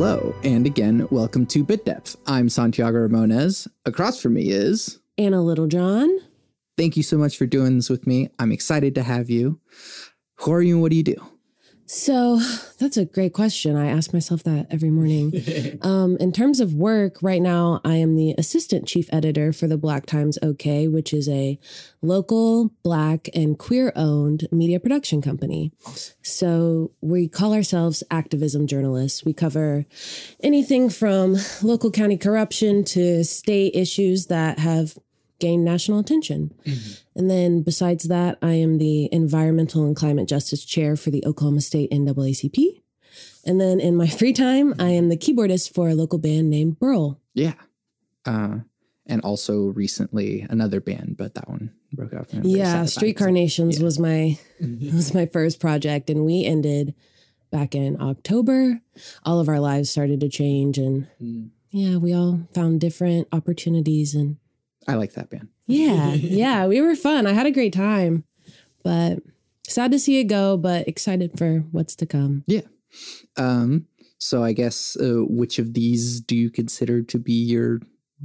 Hello, and again, welcome to Bit Depth. I'm Santiago Ramones. Across from me is. Anna Littlejohn. Thank you so much for doing this with me. I'm excited to have you. Who are you and what do you do? So that's a great question. I ask myself that every morning. um, in terms of work, right now, I am the assistant chief editor for the Black Times OK, which is a local Black and queer owned media production company. So we call ourselves activism journalists. We cover anything from local county corruption to state issues that have gained national attention. And then besides that, I am the environmental and climate justice chair for the Oklahoma State NAACP. And then in my free time, I am the keyboardist for a local band named Burl. Yeah. Uh, and also recently another band, but that one broke up. and I'm very sad Yeah. Street Carnations Yeah. was my was my first project, and we ended back in October. All of our lives started to change, and Mm. yeah, we all found different opportunities and I like that band. Yeah, yeah, we were fun. I had a great time, but sad to see it go, but excited for what's to come. Yeah. Um, so I guess uh, which of these do you consider to be your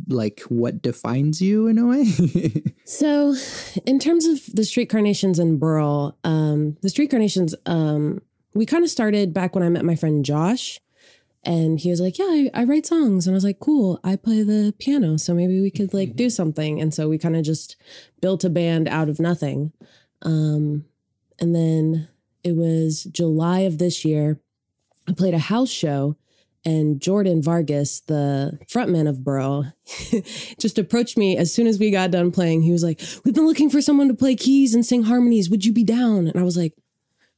like what defines you in a way? So, in terms of the Street Carnations and Burl, um, the Street Carnations, um, we kind of started back when I met my friend Josh, and he was like, "Yeah, I, I write songs," and I was like, "Cool, I play the piano, so maybe we could like do something." And so we kind of just built a band out of nothing. Um, and then it was July of this year. I played a house show, and Jordan Vargas, the frontman of Burl, just approached me as soon as we got done playing. He was like, We've been looking for someone to play keys and sing harmonies. Would you be down? And I was like,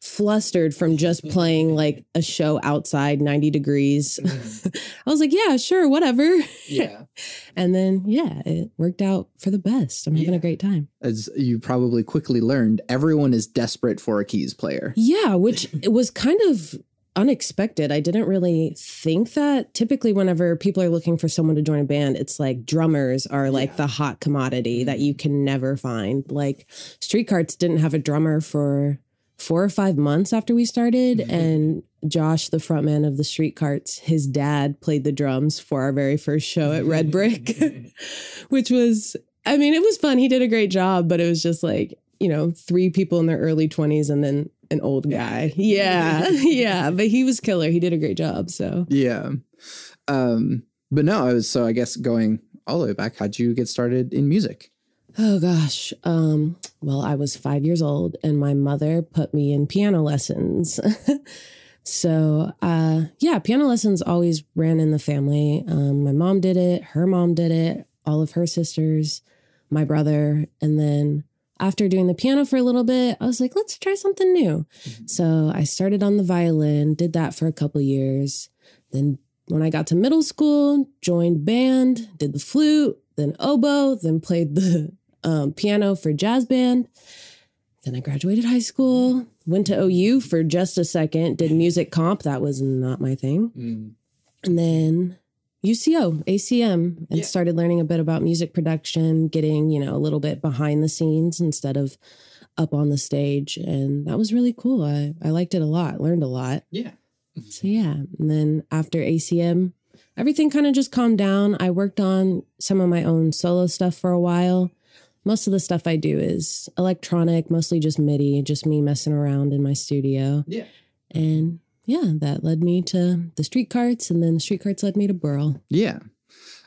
flustered from just playing like a show outside 90 degrees. Mm-hmm. I was like, Yeah, sure, whatever. yeah. And then, yeah, it worked out for the best. I'm having Yeah. a great time. As you probably quickly learned, everyone is desperate for a keys player. Yeah, which it was kind of unexpected. I didn't really think that. Typically, whenever people are looking for someone to join a band, it's like drummers are like Yeah. the hot commodity that mm-hmm. you can never find. Like Streetcarts didn't have a drummer for four or five months after we started, Mhm. and Josh, the frontman of the street carts his dad played the drums for our very first show at Red Brick, which was. I mean, it was fun. He did a great job, but it was just like, you know, three people in their early 20s and then an old guy. Yeah. Yeah. But he was killer. He did a great job. So, Yeah. Um, but no, I was so I guess going all the way back, how'd you get started in music? Oh gosh. Um, well, I was five years old and my mother put me in piano lessons. so, uh, yeah, piano lessons always ran in the family. Um, my mom did it, her mom did it, all of her sisters, my brother. And then after doing the piano for a little bit, I was like, let's try something new. So I started on the violin, did that for a couple years. Then when I got to middle school, joined band, did the flute, then oboe, then played the um, piano for jazz band. Then I graduated high school, went to OU for just a second, did music comp. That was not my thing. And then UCO, ACM, and Yeah. started learning a bit about music production, getting, you know, a little bit behind the scenes instead of up on the stage. And that was really cool. I, I liked it a lot, learned a lot. Yeah. So yeah. And then after ACM, everything kind of just calmed down. I worked on some of my own solo stuff for a while. Most of the stuff I do is electronic, mostly just MIDI, just me messing around in my studio. Yeah. And yeah, that led me to the street carts, and then the street carts led me to Burl. Yeah.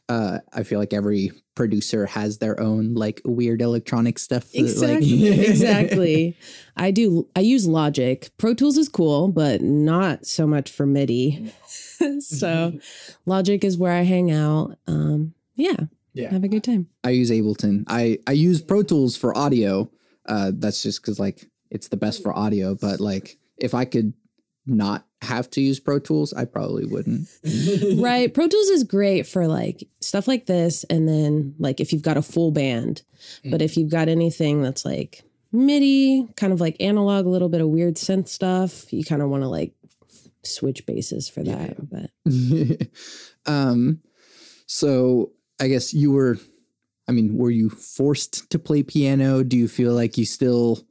Uh, I feel like every producer has their own like weird electronic stuff. that, like- Exactly. exactly. I do. I use Logic. Pro Tools is cool, but not so much for MIDI. so, Logic is where I hang out. Um, yeah, Yeah. have a good time. I use Ableton. I I use Pro Tools for audio. Uh, that's just because like it's the best for audio. But like if I could not have to use Pro Tools, I probably wouldn't. right. Pro Tools is great for like stuff like this, and then like if you've got a full band. But if you've got anything that's like MIDI, kind of like analog, a little bit of weird synth stuff, you kind of want to like switch bases for that. But um, so I guess you were. I mean, were you forced to play piano? Do you feel like you still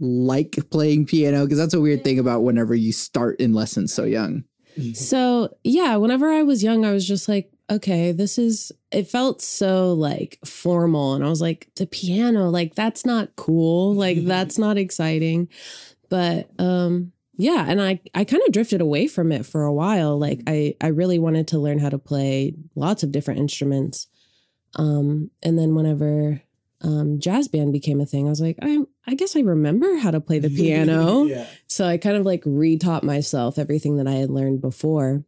like playing piano? Because that's a weird thing about whenever you start in lessons so young. So, yeah, whenever I was young, I was just like, okay, this is, it felt so like formal. And I was like, the piano, like, that's not cool. Like, that's not exciting. But, um, yeah, and I I kind of drifted away from it for a while. Like I I really wanted to learn how to play lots of different instruments. Um and then whenever um jazz band became a thing, I was like, I I guess I remember how to play the piano. yeah. So I kind of like retaught myself everything that I had learned before.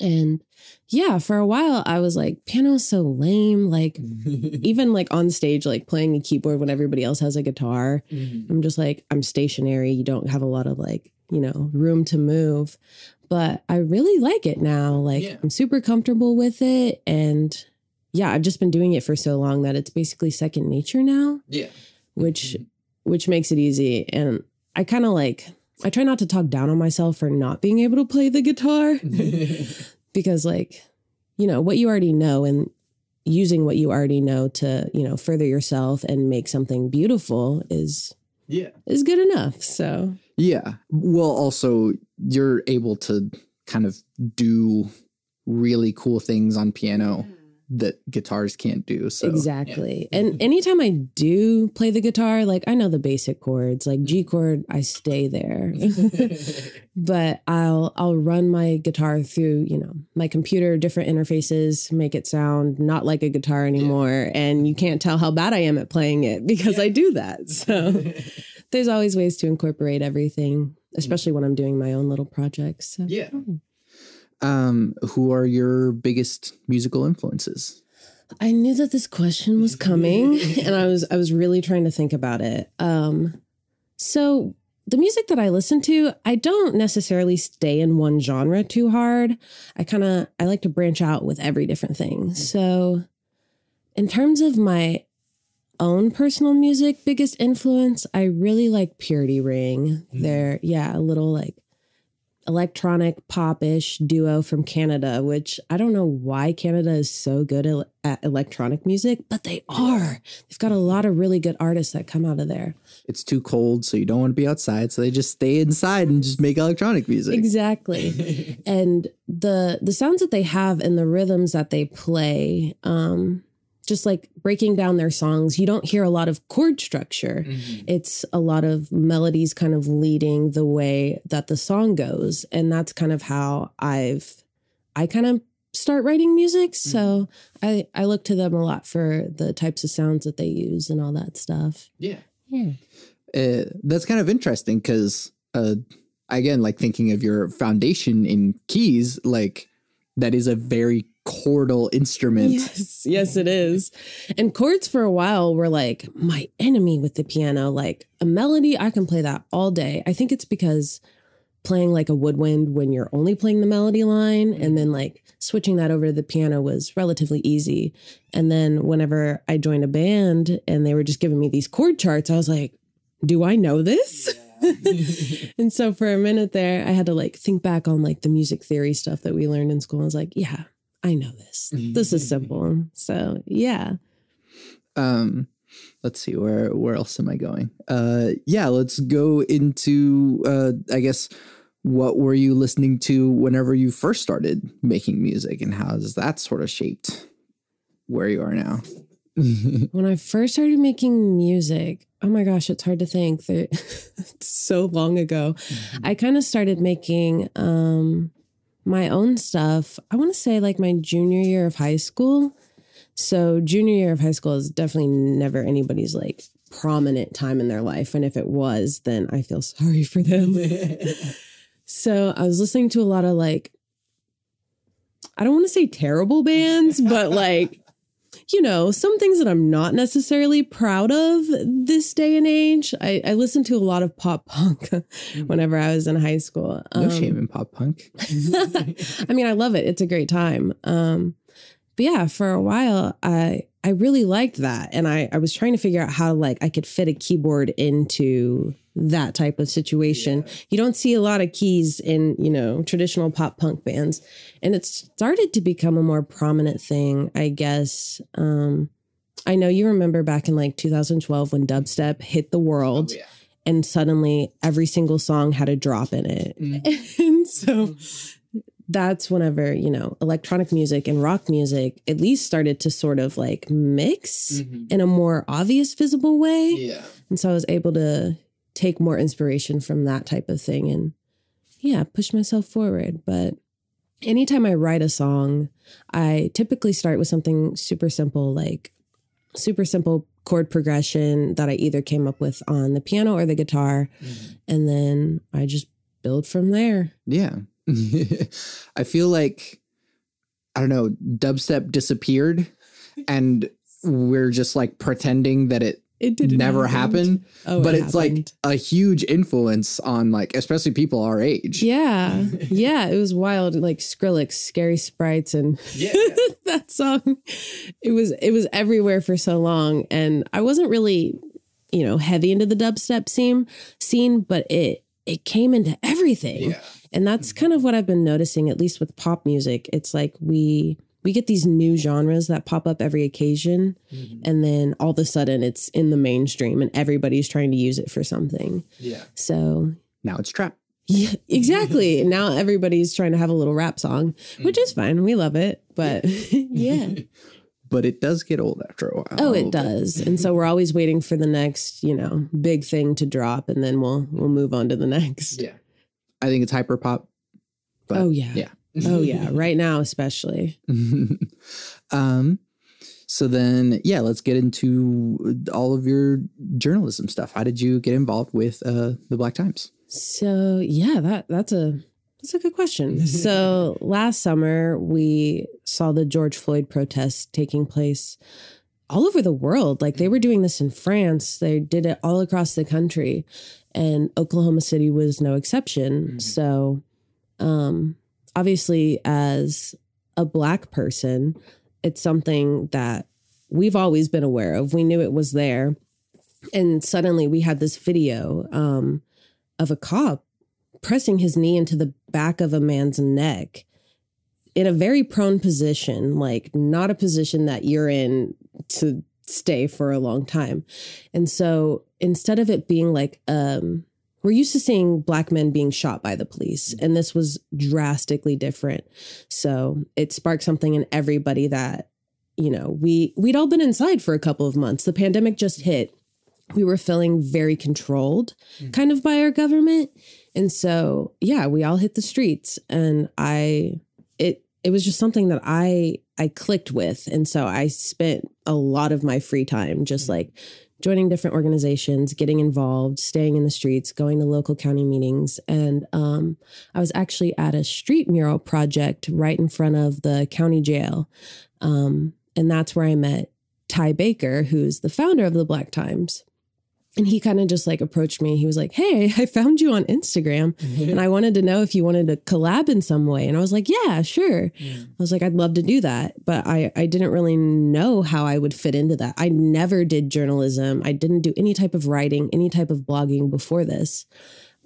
And yeah, for a while I was like, piano's so lame. Like even like on stage, like playing a keyboard when everybody else has a guitar. Mhm. I'm just like, I'm stationary. You don't have a lot of like, you know, room to move. But I really like it now. Like Yeah. I'm super comfortable with it. And yeah, I've just been doing it for so long that it's basically second nature now, Yeah. which which makes it easy. And I kind of like I try not to talk down on myself for not being able to play the guitar because like, you know, what you already know and using what you already know to, you know, further yourself and make something beautiful is yeah. is good enough. So Yeah. Well, also you're able to kind of do really cool things on piano mm-hmm. That guitars can't do. So exactly. Mm-hmm. And anytime I do play the guitar, like I know the basic chords, like G mm-hmm. chord, I stay there. but I'll I'll run my guitar through, you know, my computer, different interfaces, make it sound not like a guitar anymore. And you can't tell how bad I am at playing it because I do that. So there's always ways to incorporate everything, mm-hmm. especially when I'm doing my own little projects. So. yeah. Hmm. Um who are your biggest musical influences? I knew that this question was coming and I was I was really trying to think about it. Um so the music that I listen to, I don't necessarily stay in one genre too hard. I kind of I like to branch out with every different thing. So in terms of my own personal music biggest influence, I really like Purity Ring. They're yeah, a little like electronic pop-ish duo from Canada, which I don't know why Canada is so good at, at electronic music, but they are. They've got a lot of really good artists that come out of there. It's too cold, so you don't want to be outside, so they just stay inside and just make electronic music. Exactly. and the the sounds that they have and the rhythms that they play um just like breaking down their songs, you don't hear a lot of chord structure. Mhm. It's a lot of melodies kind of leading the way that the song goes. And that's kind of how I've, I kind of start writing music. So I, I look to them a lot for the types of sounds that they use and all that stuff. Yeah. Yeah. uh, that's kind of interesting because uh, again like thinking of your foundation in keys like that is a very chordal instrument Yes, yes, it is. And chords for a while were like my enemy with the piano. Like a melody, I can play that all day. I think it's because playing like a woodwind when you're only playing the melody line and then like switching that over to the piano was relatively easy. And then whenever I joined a band and they were just giving me these chord charts, I was like, do I know this? and so for a minute there, I had to like think back on like the music theory stuff that we learned in school. I was like, yeah, I know this. This is simple. So yeah. um let's see where where else am i going uh yeah let's go into uh i guess what were you listening to whenever you first started making music and how has that sort of shaped where you are now When I first started making music, oh my gosh, it's hard to think that it's so long ago. I kind of started making um my own stuff. I want to say like my junior year of high school. So junior year of high school is definitely never anybody's like prominent time in their life and if it was, then I feel sorry for them. So I was listening to a lot of like, I don't want to say terrible bands, but like, you know, some things that I'm not necessarily proud of this day and age. I, I listened to a lot of pop punk whenever I was in high school. no Um, shame in pop punk I mean, I love it. It's a great time. Um, but yeah, for a while, I I really liked that, and I I was trying to figure out how like I could fit a keyboard into that type of situation. You don't see a lot of keys in you know traditional pop punk bands, and it started to become a more prominent thing, I guess. Um, I know you remember back in like 2012 when dubstep hit the world Oh, yeah. and suddenly every single song had a drop in it. Mm. and so that's whenever, you know, electronic music and rock music at least started to sort of like mix Mm-hmm. in a more obvious, visible way. Yeah. And so I was able to take more inspiration from that type of thing and yeah, push myself forward. But anytime I write a song, I typically start with something super simple, like super simple chord progression that I either came up with on the piano or the guitar. And then I just build from there. Yeah. I feel like I don't know, dubstep disappeared and we're just like pretending that it It never happened. Oh, but it it's like a huge influence on like especially people our age. Yeah. Yeah. It was wild. Like Skrillex, Scary Sprites, and Yeah. that song. It was it was everywhere for so long. And I wasn't really, you know, heavy into the dubstep scene scene, but it it came into everything. Yeah. And that's mm-hmm. kind of what I've been noticing, at least with pop music. It's like we we get these new genres that pop up every occasion, mm-hmm. and then all of a sudden it's in the mainstream and everybody's trying to use it for something. Yeah. So Now it's trap. yeah, exactly. now everybody's trying to have a little rap song, which mm-hmm. is fine. We love it. But yeah. But it does get old after a while. Oh, it does. And so we're always waiting for the next, you know, big thing to drop and then we'll we'll move on to the next. Yeah. I think it's hyper pop. But oh yeah. yeah. Oh yeah. Right now especially. um so then yeah let's get into all of your journalism stuff how did you get involved with uh the black times So yeah, that that's a that's a good question. so last summer we saw the George Floyd protests taking place all over the world. Like they were doing this in France, they did it all across the country, and Oklahoma City was no exception. So, um, obviously, as a black person, it's something that we've always been aware of. We knew it was there, and suddenly we had this video um, of a cop pressing his knee into the back of a man's neck in a very prone position, like not a position that you're in to stay for a long time. And so instead of it being like, um, we're used to seeing black men being shot by the police, mm-hmm. and this was drastically different. So it sparked something in everybody that, you know, we we'd all been inside for a couple of months. The pandemic just hit. We were feeling very controlled mm-hmm. kind of by our government. And so, yeah, we all hit the streets and I it it was just something that I I clicked with and so I spent a lot of my free time just mm-hmm. like joining different organizations, getting involved, staying in the streets, going to local county meetings and um I was actually at a street mural project right in front of the county jail. Um and that's where I met Ty Baker, who's the founder of the Black Times. And he kind of just like approached me. He was like, Hey, I found you on Instagram mm-hmm. and I wanted to know if you wanted to collab in some way. And I was like, Yeah, sure. Mm. I was like, I'd love to do that. But I, I didn't really know how I would fit into that. I never did journalism. I didn't do any type of writing, any type of blogging before this.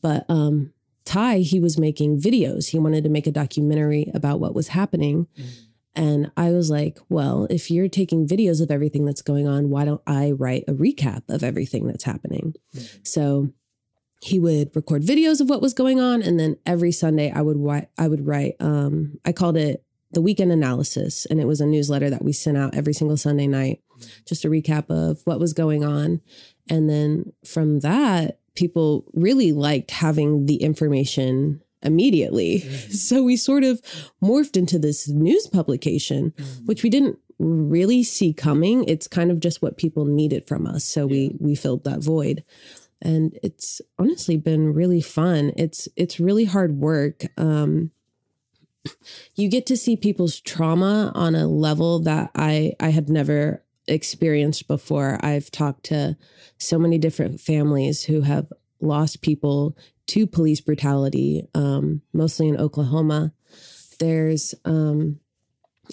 But um, Ty, he was making videos. He wanted to make a documentary about what was happening. Mm. And I was like, well, if you're taking videos of everything that's going on, why don't I write a recap of everything that's happening? So he would record videos of what was going on, and then every Sunday I would wi- I would write. Um, I called it the weekend analysis, and it was a newsletter that we sent out every single Sunday night, just a recap of what was going on, and then from that, people really liked having the information immediately. So we sort of morphed into this news publication, which we didn't really see coming. It's kind of just what people needed from us. So we we filled that void. And it's honestly been really fun. It's it's really hard work. Um you get to see people's trauma on a level that I I had never experienced before. I've talked to so many different families who have lost people to police brutality, um, mostly in Oklahoma. There's um,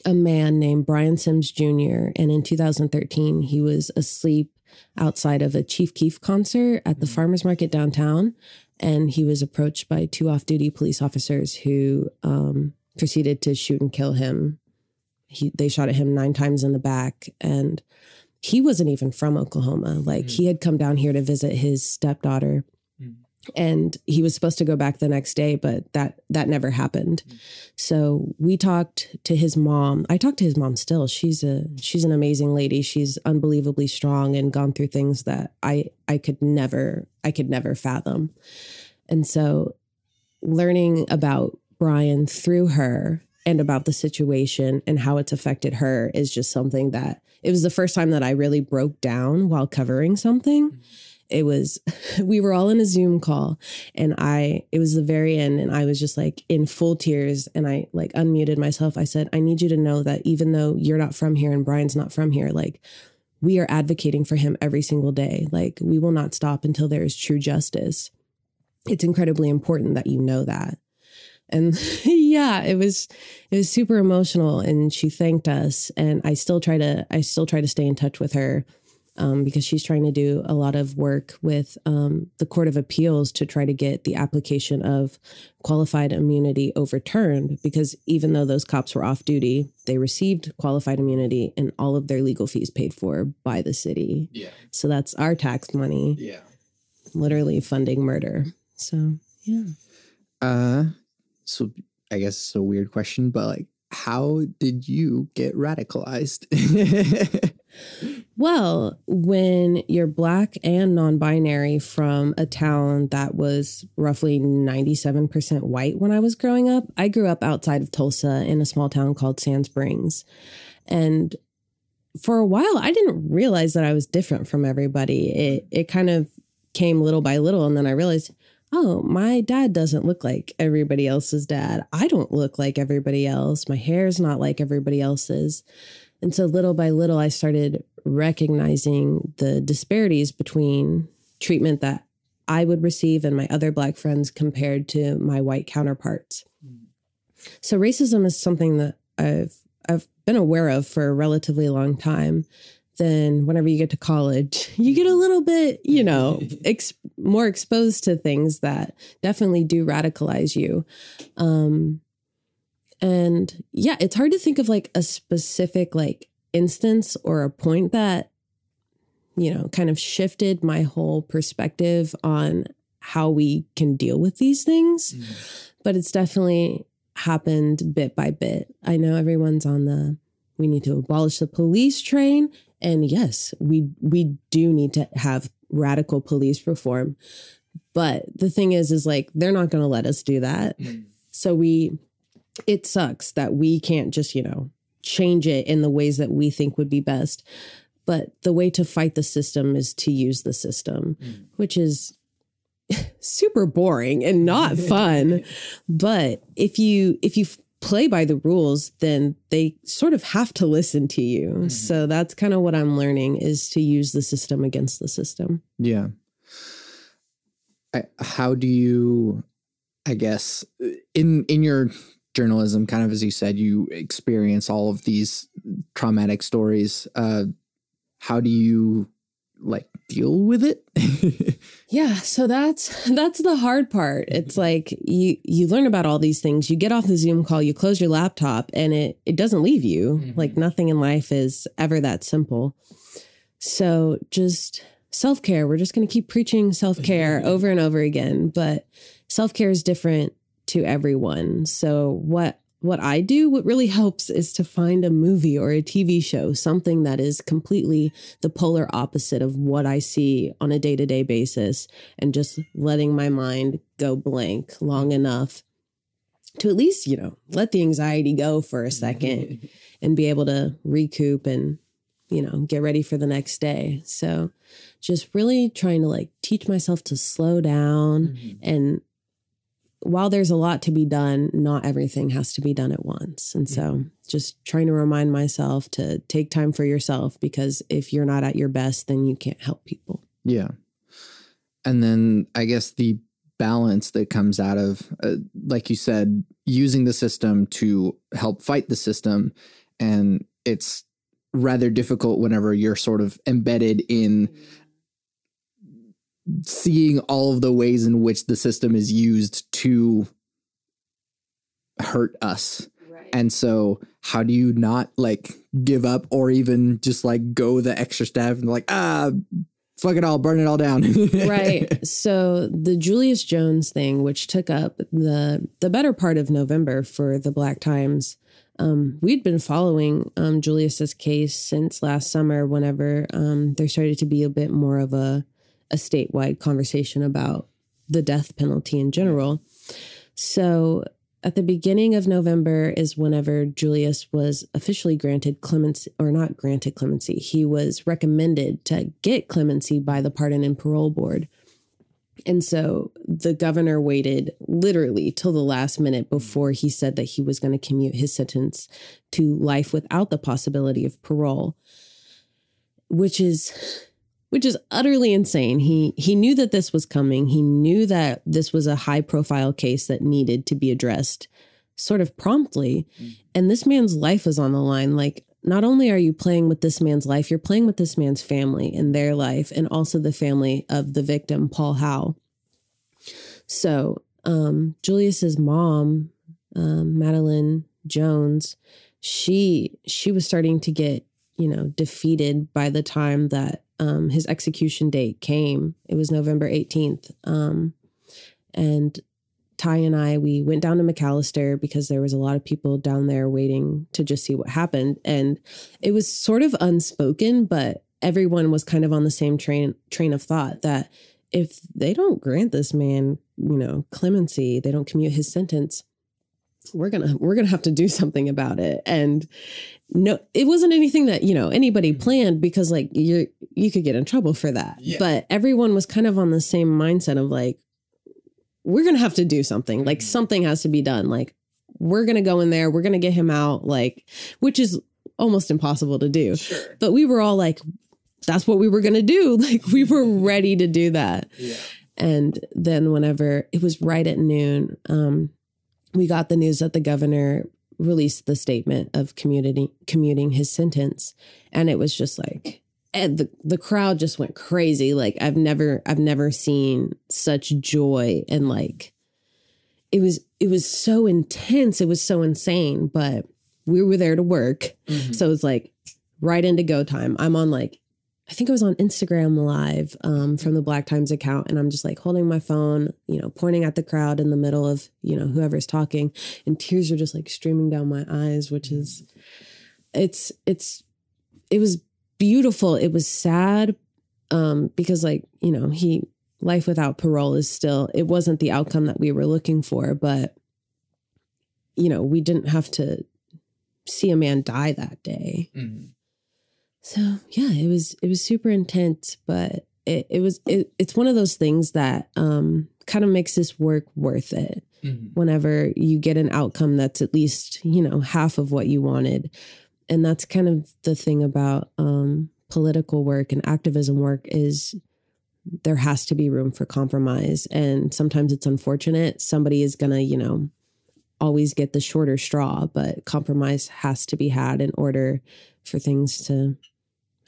a man named Brian Sims Jr., and in 2013, he was asleep outside of a Chief Keef concert at the farmers market downtown. And he was approached by two off duty police officers who um, proceeded to shoot and kill him. He, they shot at him nine times in the back. And he wasn't even from Oklahoma. Like he had come down here to visit his stepdaughter and he was supposed to go back the next day but that that never happened. Mm. So we talked to his mom. I talked to his mom still. She's a mm. she's an amazing lady. She's unbelievably strong and gone through things that i i could never i could never fathom. And so learning about brian through her and about the situation and how it's affected her is just something that it was the first time that i really broke down while covering something mm. It was we were all in a zoom call and i it was the very end and i was just like in full tears and i like unmuted myself. I said i need you to know that even though you're not from here and brian's not from here like we are advocating for him every single day. Like we will not stop until there is true justice. It's incredibly important that you know that. And yeah it was it was super emotional and she thanked us and i still try to i still try to stay in touch with her um, because she's trying to do a lot of work with um, the Court of Appeals to try to get the application of qualified immunity overturned. Because even though those cops were off duty, they received qualified immunity and all of their legal fees paid for by the city. Yeah. So that's our tax money, Yeah. literally funding murder. So, yeah. Uh, so I guess it's a weird question, but like, how did you get radicalized? Well, when you're black and non binary from a town that was roughly 97% white when I was growing up, I grew up outside of Tulsa in a small town called Sand Springs. And for a while, I didn't realize that I was different from everybody. It, it kind of came little by little. And then I realized, oh, my dad doesn't look like everybody else's dad. I don't look like everybody else. My hair's not like everybody else's. And so little by little, I started recognizing the disparities between treatment that I would receive and my other Black friends compared to my white counterparts. So racism is something that I've I've been aware of for a relatively long time. Then, whenever you get to college, you get a little bit, you know, ex- more exposed to things that definitely do radicalize you. Um, and yeah, it's hard to think of like a specific like instance or a point that, you know, kind of shifted my whole perspective on how we can deal with these things. Mm. But it's definitely happened bit by bit. I know everyone's on the we need to abolish the police train. And yes, we we do need to have radical police reform. But the thing is, is like they're not gonna let us do that. Mm. So we it sucks that we can't just, you know, change it in the ways that we think would be best. But the way to fight the system is to use the system, mm. which is super boring and not fun. but if you if you play by the rules, then they sort of have to listen to you. Mm-hmm. So that's kind of what I'm learning is to use the system against the system. Yeah. I, how do you, I guess, in in your journalism, kind of as you said, you experience all of these traumatic stories. Uh, how do you like deal with it? Yeah, so that's that's the hard part. It's like you you learn about all these things. You get off the Zoom call, you close your laptop and it it doesn't leave you. Like nothing in life is ever that simple. So just self-care. We're just going to keep preaching self-care over and over again, but self-care is different to everyone. So what what I do, what really helps is to find a movie or a TV show, something that is completely the polar opposite of what I see on a day to day basis, and just letting my mind go blank long enough to at least, you know, let the anxiety go for a second and be able to recoup and, you know, get ready for the next day. So just really trying to like teach myself to slow down mm-hmm. and while there's a lot to be done, not everything has to be done at once. And so just trying to remind myself to take time for yourself because if you're not at your best, then you can't help people. Yeah. And then I guess the balance that comes out of, uh, like you said, using the system to help fight the system. And it's rather difficult whenever you're sort of embedded in seeing all of the ways in which the system is used to hurt us. And so, how do you not like give up or even just like go the extra step and like, ah, fuck it all, burn it all down. right. So the Julius Jones thing, which took up the the better part of November for the Black Times, um, we'd been following um, Julius's case since last summer. Whenever um, there started to be a bit more of a a statewide conversation about the death penalty in general. So at the beginning of November is whenever Julius was officially granted clemency, or not granted clemency. He was recommended to get clemency by the Pardon and Parole Board. And so the governor waited literally till the last minute before he said that he was going to commute his sentence to life without the possibility of parole, which is which is utterly insane. He he knew that this was coming. He knew that this was a high profile case that needed to be addressed sort of promptly. Mm. And this man's life is on the line. Like not only are you playing with this man's life, you're playing with this man's family and their life and also the family of the victim, Paul Howell. So, um, Julius's mom, um, Madeline Jones, she she was starting to get, you know, defeated by the time that um, his execution date came. It was November 18th. Um, and Ty and I, we went down to McAlester because there was a lot of people down there waiting to just see what happened. And it was sort of unspoken, but everyone was kind of on the same train train of thought that if they don't grant this man, you know, clemency, they don't commute his sentence, we're gonna we're gonna have to do something about it and no it wasn't anything that you know anybody mm-hmm. planned because like you you could get in trouble for that yeah. but everyone was kind of on the same mindset of like we're gonna have to do something like mm-hmm. something has to be done like we're gonna go in there we're gonna get him out like which is almost impossible to do sure. but we were all like that's what we were gonna do like we were ready to do that yeah. and then whenever it was right at noon um we got the news that the governor released the statement of commuting commuting his sentence. And it was just like and the the crowd just went crazy. Like i've never i've never seen such joy and like it was it was so intense. It was so insane but we were there to work. Mm-hmm. so it was like right into go time. I'm on like I think it was on Instagram Live um, from the Black Times account, and I'm just like holding my phone, you know, pointing at the crowd in the middle of you know whoever's talking, and tears are just like streaming down my eyes, which is, it's it's, it was beautiful. It was sad, um, because like you know he life without parole is still it wasn't the outcome that we were looking for, but you know we didn't have to see a man die that day. Mm-hmm so yeah, it was it was super intense, but it, it was it, it's one of those things that um, kind of makes this work worth it. Mm-hmm. Whenever you get an outcome that's at least you know half of what you wanted, and that's kind of the thing about um, political work and activism work is there has to be room for compromise, and sometimes it's unfortunate. Somebody is gonna you know always get the shorter straw, but compromise has to be had in order for things to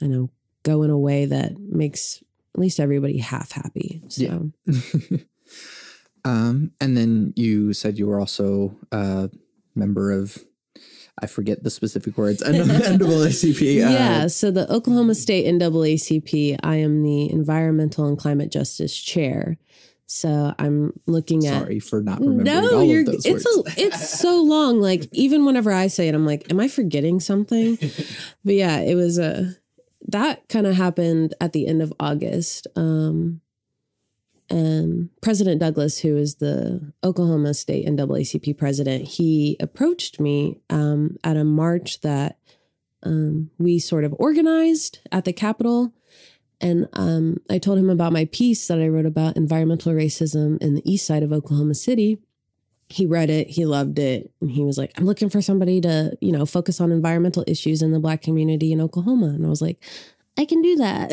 I know, go in a way that makes at least everybody half happy. So. Yeah. um, and then you said you were also a member of I forget the specific words. NAACP. Uh, yeah. So the Oklahoma State NAACP, I am the Environmental and Climate Justice Chair. So I'm looking sorry at. Sorry for not remembering no, all of those it's words. A, it's so long. Like even whenever I say it, I'm like, am I forgetting something? but yeah, it was a that kind of happened at the end of August. Um, and President Douglas, who is the Oklahoma State NAACP president, he approached me um, at a march that um, we sort of organized at the Capitol. And um, I told him about my piece that I wrote about environmental racism in the east side of Oklahoma City he read it, he loved it, and he was like, I'm looking for somebody to, you know, focus on environmental issues in the black community in Oklahoma. And I was like, I can do that.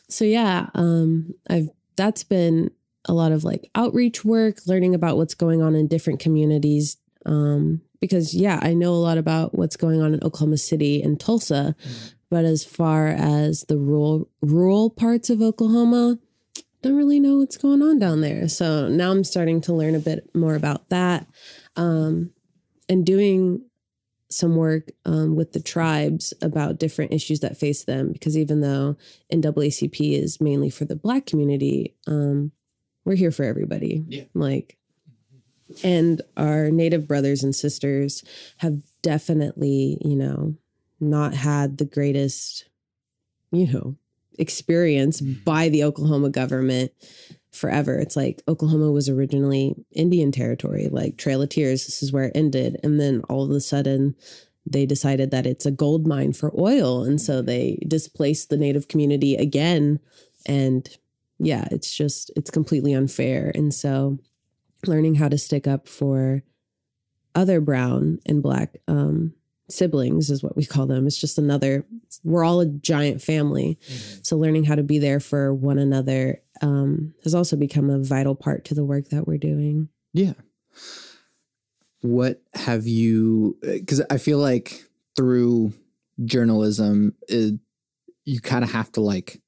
so yeah, um, I've that's been a lot of like outreach work, learning about what's going on in different communities. Um, because yeah, I know a lot about what's going on in Oklahoma City and Tulsa, mm. but as far as the rural rural parts of Oklahoma, don't really know what's going on down there. So now I'm starting to learn a bit more about that um, and doing some work um, with the tribes about different issues that face them. Because even though NAACP is mainly for the Black community, um, we're here for everybody. Yeah. Like, and our Native brothers and sisters have definitely, you know, not had the greatest, you know, experience by the Oklahoma government forever. It's like Oklahoma was originally Indian territory, like Trail of Tears. This is where it ended. And then all of a sudden, they decided that it's a gold mine for oil. And so they displaced the native community again. And yeah, it's just, it's completely unfair. And so learning how to stick up for other brown and black um, siblings is what we call them. It's just another, we're all a giant family. Mm-hmm. So learning how to be there for one another um, has also become a vital part to the work that we're doing. Yeah. What have you, because I feel like through journalism, it, you kind of have to like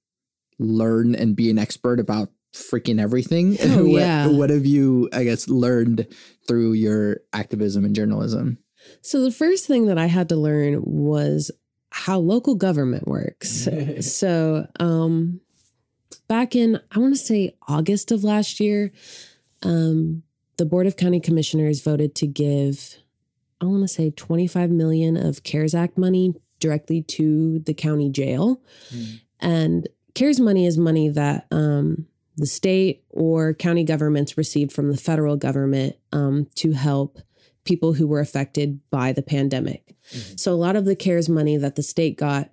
learn and be an expert about freaking everything. Oh, what, yeah. what have you, I guess, learned through your activism and journalism? So the first thing that I had to learn was how local government works. so um back in I want to say August of last year, um the Board of County Commissioners voted to give I want to say 25 million of CARES Act money directly to the county jail. Mm. And CARES money is money that um the state or county governments received from the federal government um, to help people who were affected by the pandemic. Mm-hmm. So a lot of the CARES money that the state got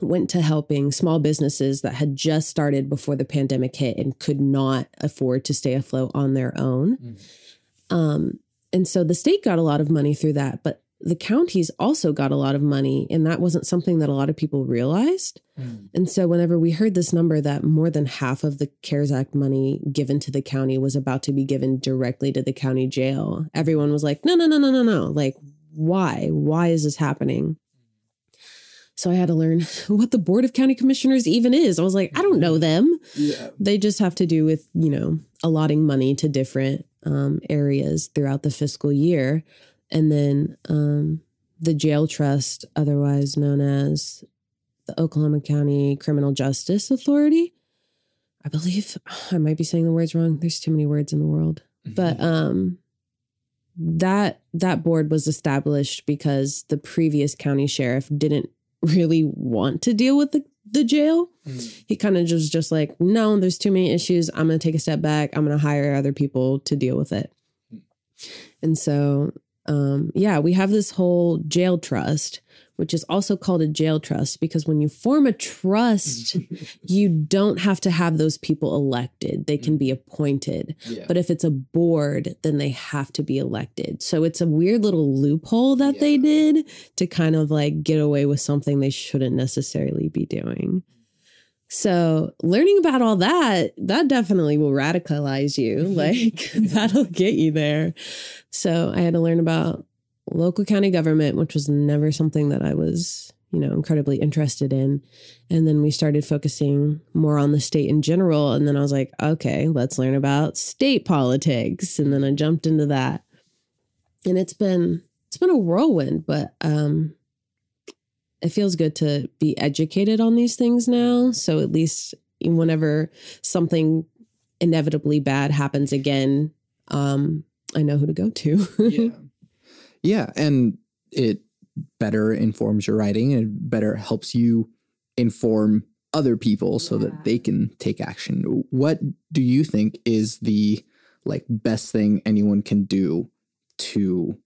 went to helping small businesses that had just started before the pandemic hit and could not afford to stay afloat on their own. Mm-hmm. Um, and so the state got a lot of money through that, but the counties also got a lot of money, and that wasn't something that a lot of people realized. Mm. And so, whenever we heard this number that more than half of the CARES Act money given to the county was about to be given directly to the county jail, everyone was like, no, no, no, no, no, no. Like, why? Why is this happening? So I had to learn what the Board of County Commissioners even is. I was like, I don't know them. Yeah. They just have to do with, you know, allotting money to different um, areas throughout the fiscal year and then um, the jail trust, otherwise known as the Oklahoma County Criminal Justice Authority. I believe I might be saying the words wrong. There's too many words in the world, mm-hmm. but um, that that board was established because the previous county sheriff didn't really want to deal with the the jail. Mm. He kind of just just like, no, there's too many issues. I'm going to take a step back. I'm going to hire other people to deal with it. Mm. And so um, yeah, we have this whole jail trust, which is also called a jail trust because when you form a trust, you don't have to have those people elected. They can be mm. appointed. Yeah. But if it's a board, then they have to be elected. So it's a weird little loophole that yeah. they did to kind of like get away with something they shouldn't necessarily be doing. So learning about all that, that definitely will radicalize you. Like that'll get you there. So I had to learn about local county government, which was never something that I was, you know, incredibly interested in. And then we started focusing more on the state in general. And then I was like, okay, let's learn about state politics. And then I jumped into that. And it's been it's been a whirlwind, but um it feels good to be educated on these things now. So at least whenever something inevitably bad happens again, um, I know who to go to. yeah. Yeah. And it better informs your writing and better helps you inform other people so yeah. that they can take action. What do you think is the like best thing anyone can do to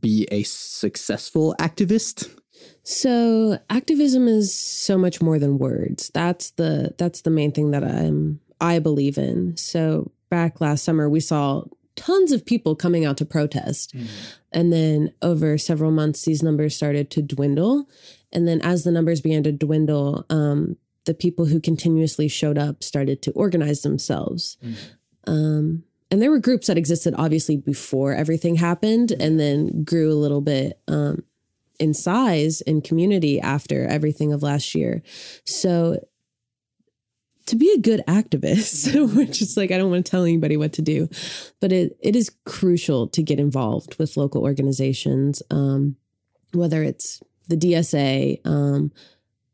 be a successful activist? So activism is so much more than words. That's the that's the main thing that I'm I believe in. So back last summer we saw tons of people coming out to protest. Mm-hmm. And then over several months these numbers started to dwindle. And then as the numbers began to dwindle, um, the people who continuously showed up started to organize themselves. Mm-hmm. Um, and there were groups that existed obviously before everything happened and then grew a little bit um, in size and community after everything of last year. So to be a good activist, which is like I don't want to tell anybody what to do, but it it is crucial to get involved with local organizations, um, whether it's the DSA, um,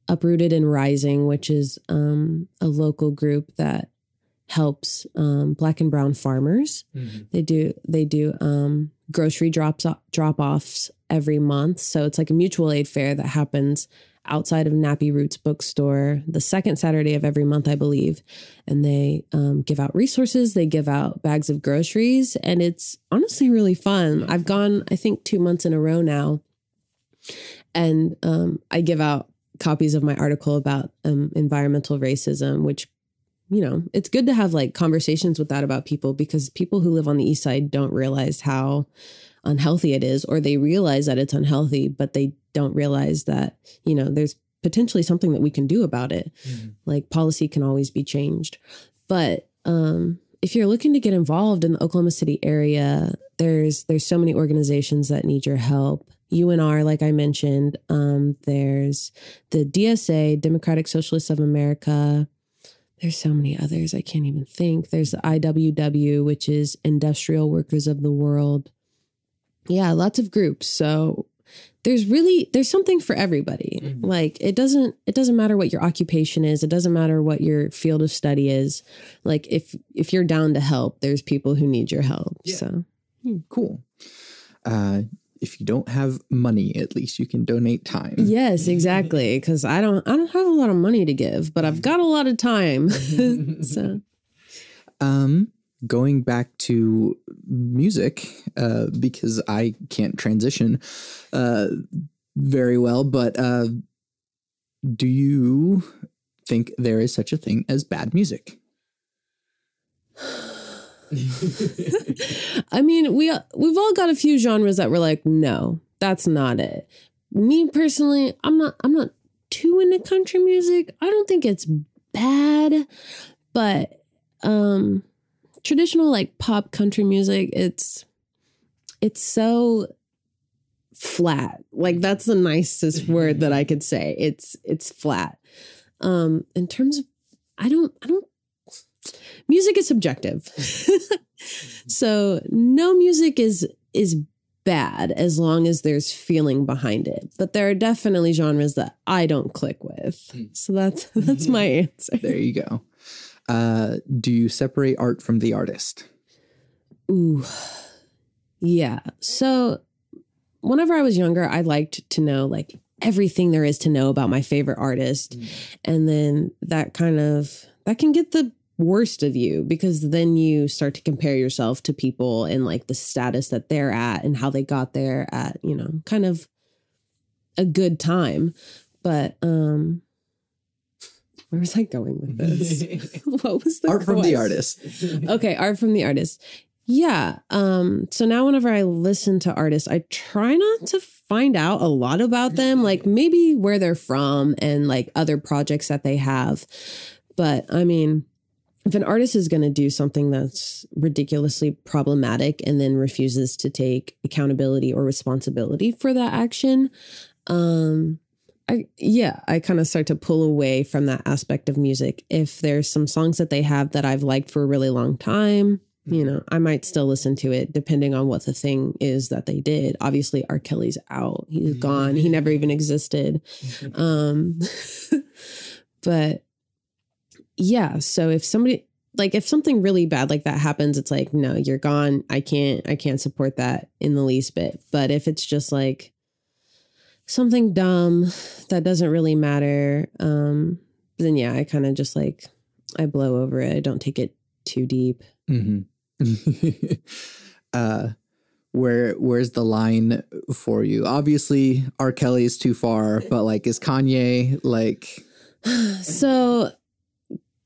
Uprooted and Rising, which is um, a local group that helps um, black and brown farmers. Mm-hmm. They do they do um, grocery drops drop offs every month, so it's like a mutual aid fair that happens outside of Nappy Roots bookstore the second Saturday of every month, I believe. And they um, give out resources, they give out bags of groceries, and it's honestly really fun. I've gone, I think, two months in a row now. And um, I give out copies of my article about um, environmental racism, which you know, it's good to have like conversations with that about people because people who live on the east side don't realize how unhealthy it is, or they realize that it's unhealthy, but they don't realize that, you know, there's potentially something that we can do about it. Mm-hmm. Like policy can always be changed. But um, if you're looking to get involved in the Oklahoma City area, there's there's so many organizations that need your help. UNR, like I mentioned, um, there's the DSA, Democratic Socialists of America, there's so many others I can't even think. There's the IWW, which is Industrial Workers of the World. Yeah, lots of groups. So there's really there's something for everybody. Mm-hmm. Like it doesn't it doesn't matter what your occupation is. It doesn't matter what your field of study is. Like if if you're down to help, there's people who need your help. Yeah. So hmm. cool. Uh if you don't have money, at least you can donate time. Yes, exactly. Because I don't, I don't have a lot of money to give, but I've got a lot of time. so, um, going back to music, uh, because I can't transition, uh, very well, but uh, do you think there is such a thing as bad music? I mean, we we've all got a few genres that we're like, no, that's not it. Me personally, I'm not I'm not too into country music. I don't think it's bad, but um traditional like pop country music, it's it's so flat. Like that's the nicest word that I could say. It's it's flat. Um in terms of I don't I don't music is subjective. so no music is is bad as long as there's feeling behind it. But there are definitely genres that I don't click with. Hmm. So that's that's my answer. There you go. Uh, do you separate art from the artist? Ooh. Yeah. So whenever I was younger, I liked to know like everything there is to know about my favorite artist. Mm. And then that kind of that can get the worst of you because then you start to compare yourself to people and like the status that they're at and how they got there at you know kind of a good time. But um where was i going with this? What was the art from the artist. Okay art from the artist. Yeah um so now whenever i listen to artists i try not to find out a lot about them like maybe where they're from and like other projects that they have. But i mean if an artist is going to do something that's ridiculously problematic and then refuses to take accountability or responsibility for that action, um, I yeah, I kind of start to pull away from that aspect of music. If there's some songs that they have that I've liked for a really long time, you know, I might still listen to it depending on what the thing is that they did. Obviously, R. Kelly's out. He's mm-hmm. gone. He never even existed. Um, but yeah so if somebody like if something really bad like that happens it's like no you're gone. I can't i can't support that in the least bit. But if it's just like something dumb that doesn't really matter um then yeah i kind of just like i blow over it. I don't take it too deep. Mm-hmm. uh where where's the line for you? Obviously r. Kelly is too far but like is kanye like so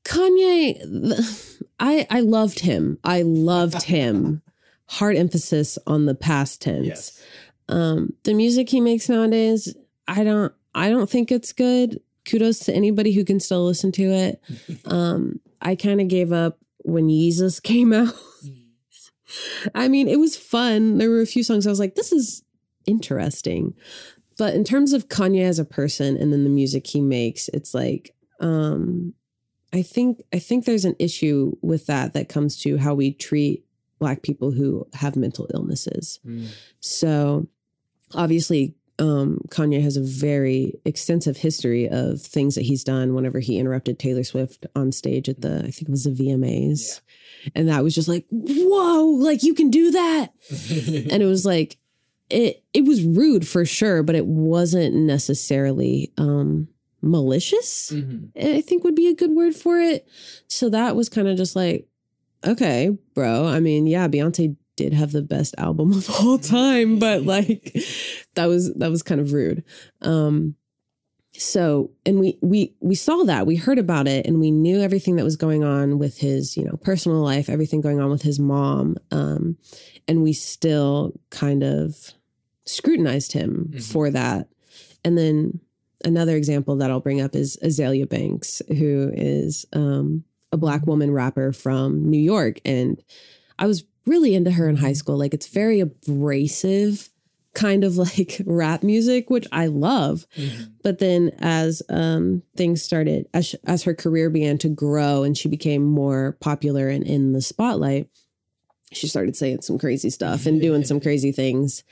Kanye, I I loved him. I loved him. Hard emphasis on the past tense. Yes. Um, the music he makes nowadays, I don't I don't think it's good. Kudos to anybody who can still listen to it. Um, I kind of gave up when Yeezus came out. I mean, it was fun. There were a few songs I was like, this is interesting. But in terms of Kanye as a person and then the music he makes, it's like um I think I think there's an issue with that that comes to how we treat black people who have mental illnesses. Mm. So obviously um, Kanye has a very extensive history of things that he's done whenever he interrupted Taylor Swift on stage at the, I think it was the VMAs. Yeah. And that was just like, whoa, like you can do that. and it was like, it, it was rude for sure, but it wasn't necessarily, um, malicious, mm-hmm. I think would be a good word for it. So that was kind of just like, okay, bro. I mean, yeah, Beyonce did have the best album of all time, but like that was that was kind of rude. Um so and we we we saw that we heard about it and we knew everything that was going on with his you know personal life everything going on with his mom um and we still kind of scrutinized him mm-hmm. for that and then another example that i'll bring up is azealia banks who is um a black woman rapper from new york and i was really into her in high school. Like it's very abrasive kind of like rap music, which I love. Mm-hmm. But then as um, things started, as, as her career began to grow and she became more popular and in the spotlight, she started saying some crazy stuff and doing some crazy things.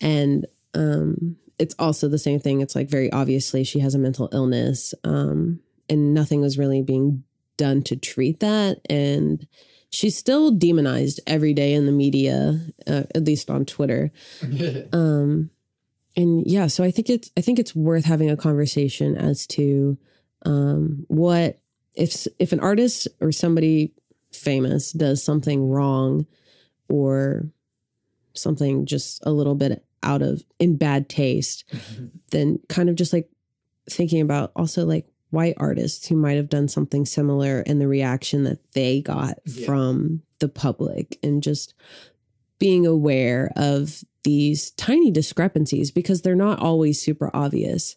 And um, it's also the same thing. It's like very obviously she has a mental illness um, and nothing was really being done to treat that. And she's still demonized every day in the media, uh, at least on Twitter. um, and yeah, so I think it's I think it's worth having a conversation as to um, what if if an artist or somebody famous does something wrong or something just a little bit out of in bad taste, mm-hmm. then kind of just like thinking about also like white artists who might have done something similar and the reaction that they got yeah. from the public and just being aware of these tiny discrepancies because they're not always super obvious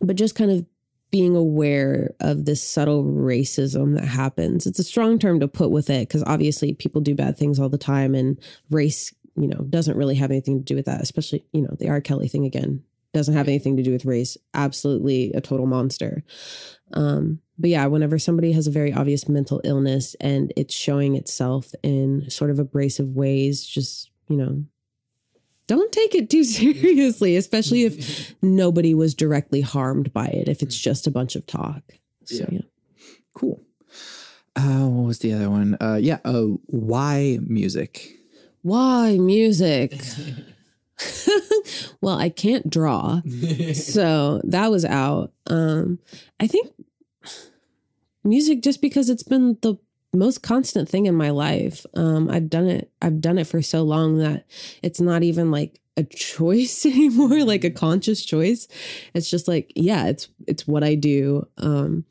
but just kind of being aware of this subtle racism that happens it's a strong term to put with it because obviously people do bad things all the time and race you know doesn't really have anything to do with that especially you know the r. Kelly thing again doesn't have anything to do with race absolutely a total monster. Um, but yeah whenever somebody has a very obvious mental illness and it's showing itself in sort of abrasive ways just you know don't take it too seriously especially if nobody was directly harmed by it if it's just a bunch of talk. So yeah, yeah. cool. Uh, what was the other one? Uh, yeah uh, why music why music well, I can't draw. so that was out. Um, I think music just because it's been the most constant thing in my life. Um, I've done it. I've done it for so long that it's not even like a choice anymore, like a conscious choice. It's just like, yeah, it's it's what I do. Um,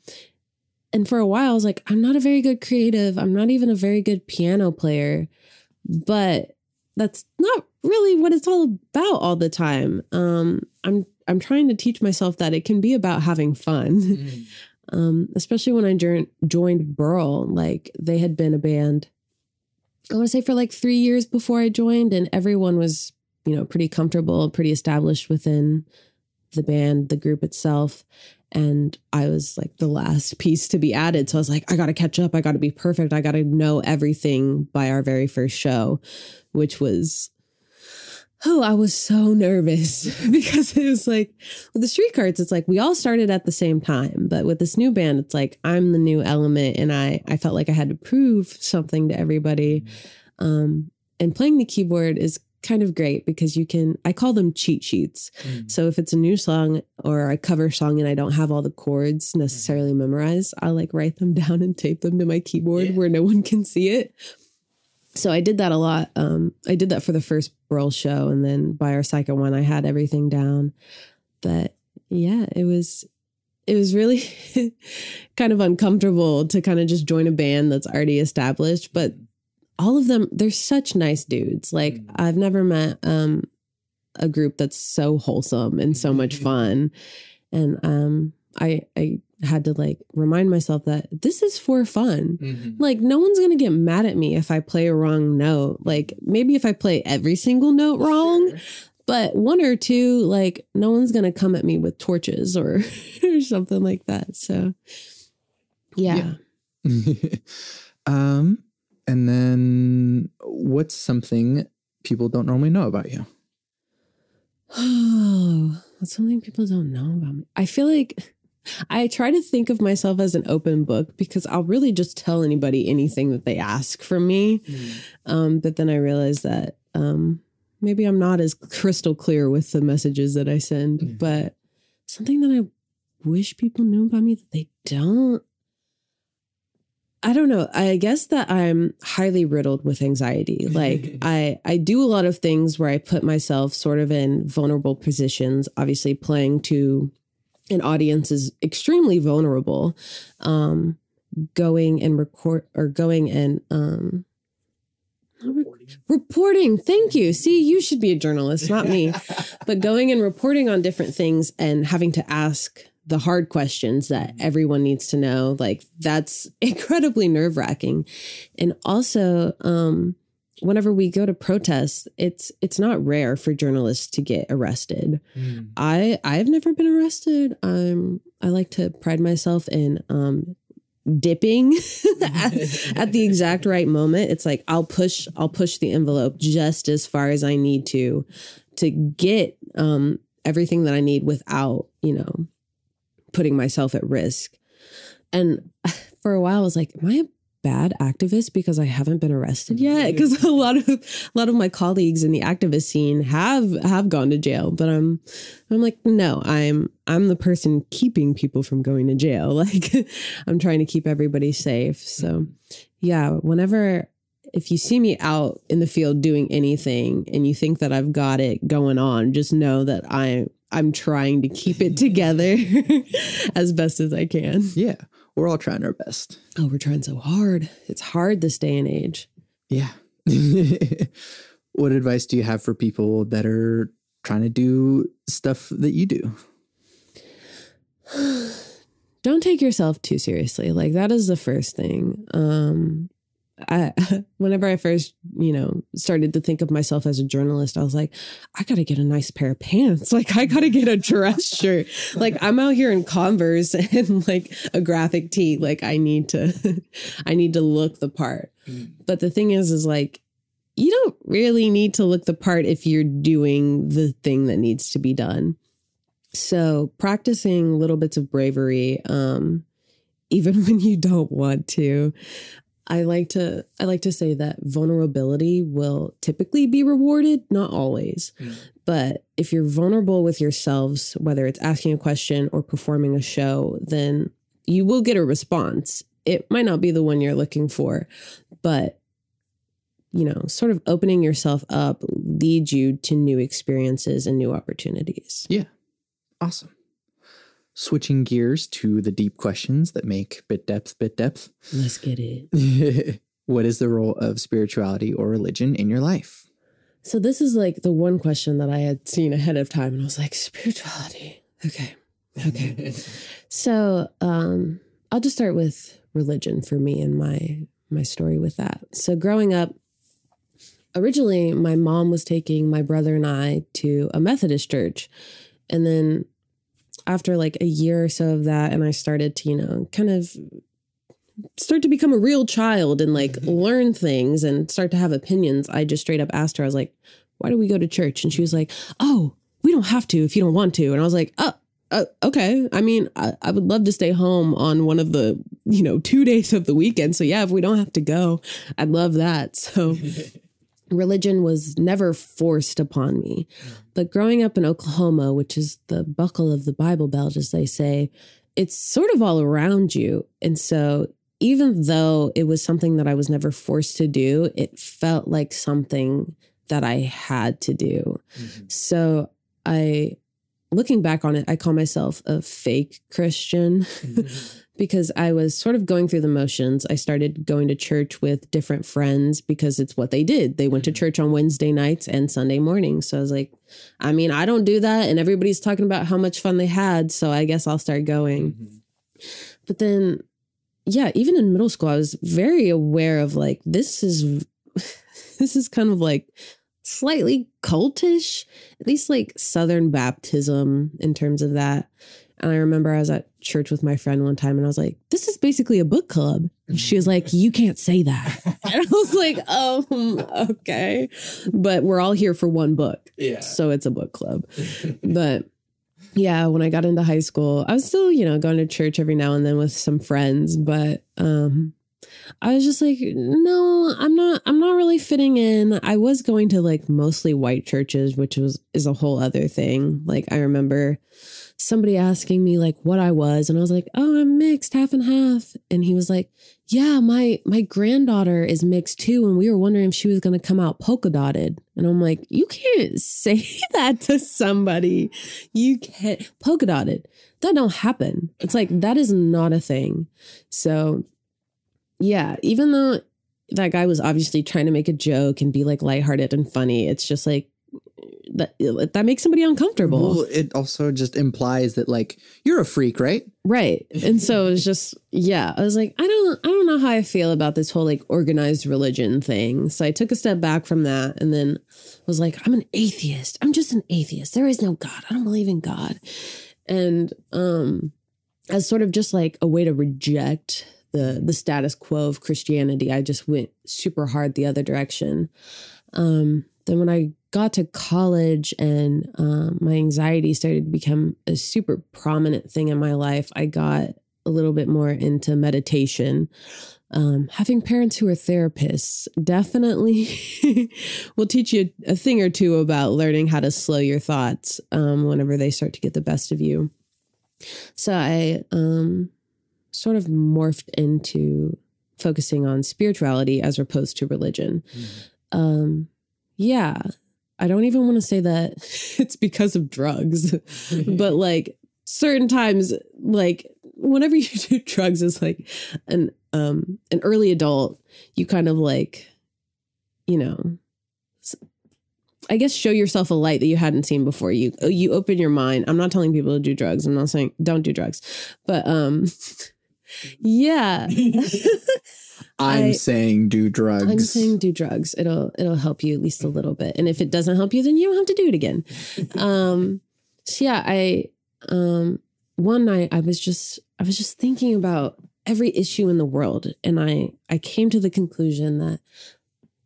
and for a while, I was like, I'm not a very good creative. I'm not even a very good piano player, but that's not really what it's all about all the time. Um, I'm I'm trying to teach myself that it can be about having fun. Mm. um, especially when I joined joined Burl, like they had been a band. I want to say for like three years before I joined, and everyone was you know pretty comfortable, pretty established within the band, the group itself. And I was like the last piece to be added. So I was like, I got to catch up. I got to be perfect. I got to know everything by our very first show, which was oh, I was so nervous because it was like with the streetcars, it's like we all started at the same time. But with this new band, it's like I'm the new element and I, I felt like I had to prove something to everybody. Mm-hmm. Um, and playing the keyboard is kind of great because you can I call them cheat sheets. Mm. So if it's a new song or a cover song and I don't have all the chords necessarily memorized, I like write them down and tape them to my keyboard yeah. where no one can see it so I did that a lot. Um, I did that for the first Burl show, and then by our second one, I had everything down. But yeah, it was it was really kind of uncomfortable to kind of just join a band that's already established. But all of them, they're such nice dudes. Like mm. I've never met um, a group that's so wholesome and so much fun. And um, I I had to like remind myself that this is for fun. Mm-hmm. Like no one's going to get mad at me if I play a wrong note. Like maybe if I play every single note wrong, sure. but one or two like no one's going to come at me with torches or or something like that. So Yeah. um, and then what's something people don't normally know about you? Oh, that's something people don't know about me. I feel like I try to think of myself as an open book because I'll really just tell anybody anything that they ask from me. Um, but then I realize that um, maybe I'm not as crystal clear with the messages that I send. Mhm. But something that I wish people knew about me that they don't. I don't know. I guess that I'm highly riddled with anxiety. Like I I do a lot of things where I put myself sort of in vulnerable positions. Obviously playing to an audience is extremely vulnerable. Um going and record or going and um reporting. Thank you. See, you should be a journalist, not me. but going and reporting on different things and having to ask the hard questions that everyone needs to know like that's incredibly nerve-wracking. And also um whenever we go to protests it's it's not rare for journalists to get arrested. I i've never been arrested. Um i like to pride myself in um dipping at, at the exact right moment. It's like i'll push i'll push the envelope just as far as i need to to get um everything that i need without you know putting myself at risk. And for a while i was like am i a bad activist because i haven't been arrested yet? Mm-hmm. Because a lot of a lot of my colleagues in the activist scene have have gone to jail. But i'm i'm like no i'm i'm the person keeping people from going to jail. Like i'm trying to keep everybody safe. So yeah whenever if you see me out in the field doing anything and you think that I've got it going on, just know that I I'm trying to keep it together as best as I can. Yeah, we're all trying our best. Oh, we're trying so hard. It's hard this day and age. Yeah. what advice do you have for people that are trying to do stuff that you do? Don't take yourself too seriously. Like that is the first thing. Um I whenever I first, you know, started to think of myself as a journalist, I was like, I gotta get a nice pair of pants. Like I gotta get a dress shirt. Like I'm out here in Converse and like a graphic tee. Like I need to I need to look the part. But the thing is, is like you don't really need to look the part if you're doing the thing that needs to be done. So practicing little bits of bravery, um, even when you don't want to. I like to I like to say that vulnerability will typically be rewarded, not always. Mm. But if you're vulnerable with yourselves, whether it's asking a question or performing a show, then you will get a response. It might not be the one you're looking for, but you know, sort of opening yourself up leads you to new experiences and new opportunities. Yeah. Awesome. Switching gears to the deep questions that make bit depth bit depth. Let's get it. what is the role of spirituality or religion in your life? So this is like the one question that I had seen ahead of time and I was like, spirituality. Okay. Okay. so um I'll just start with religion for me and my my story with that. So growing up, originally my mom was taking my brother and I to a Methodist church. And then after like a year or so of that, and I started to, you know, kind of start to become a real child and like learn things and start to have opinions, I just straight up asked her, I was like, why do we go to church? And she was like, oh, we don't have to if you don't want to. And I was like, oh, uh, okay. I mean, I, I would love to stay home on one of the, you know, two days of the weekend. So yeah, if we don't have to go, I'd love that. So religion was never forced upon me. Mm. But growing up in Oklahoma, which is the buckle of the Bible Belt, as they say, it's sort of all around you. And so even though it was something that I was never forced to do, it felt like something that I had to do. Mm-hmm. So I, looking back on it, I call myself a fake Christian mm-hmm. because I was sort of going through the motions. I started going to church with different friends because it's what they did. They went to mm-hmm. church on Wednesday nights and Sunday mornings. So I was like, I mean, I don't do that. And everybody's talking about how much fun they had. So I guess I'll start going. Mm-hmm. But then, yeah, even in middle school, I was very aware of like, this is, this is kind of like slightly cultish, at least like Southern Baptism in terms of that. And I remember I was at church with my friend one time and I was like, this is basically a book club. And she was like, you can't say that. And I was like, oh, okay. But we're all here for one book. Yeah. So it's a book club. but yeah, when I got into high school, I was still, you know, going to church every now and then with some friends, but um I was just like, no, I'm not I'm not really fitting in. I was going to like mostly white churches, which was is a whole other thing. Like I remember somebody asking me like what I was and I was like, "Oh, I'm mixed, half and half." And he was like, "Yeah, my my granddaughter is mixed too and we were wondering if she was going to come out polka dotted." And I'm like, "You can't say that to somebody. You can't polka dotted. That don't happen. It's like that is not a thing." So, yeah, even though that guy was obviously trying to make a joke and be like lighthearted and funny, it's just like that that makes somebody uncomfortable. Well, it also just implies that like you're a freak, right? Right. And so it was just yeah, I was like, I don't I don't know how I feel about this whole like organized religion thing. So I took a step back from that and then was like, I'm an atheist. I'm just an atheist. There is no God. I don't believe in God. And um as sort of just like a way to reject the the status quo of Christianity, I just went super hard the other direction. Um then when I got to college and um, my anxiety started to become a super prominent thing in my life, I got a little bit more into meditation. Um, having parents who are therapists definitely will teach you a thing or two about learning how to slow your thoughts um, whenever they start to get the best of you. So I um, sort of morphed into focusing on spirituality as opposed to religion. Mm. yeah, I don't even want to say that it's because of drugs, but like certain times, like whenever you do drugs as like an um an early adult, you kind of like, you know, I guess show yourself a light that you hadn't seen before. You you open your mind. I'm not telling people to do drugs. I'm not saying don't do drugs, but um, yeah. I'm I, saying do drugs. I'm saying do drugs. It'll it'll help you at least a little bit. And if it doesn't help you, then you don't have to do it again. um so yeah, I um one night I was just I was just thinking about every issue in the world and I I came to the conclusion that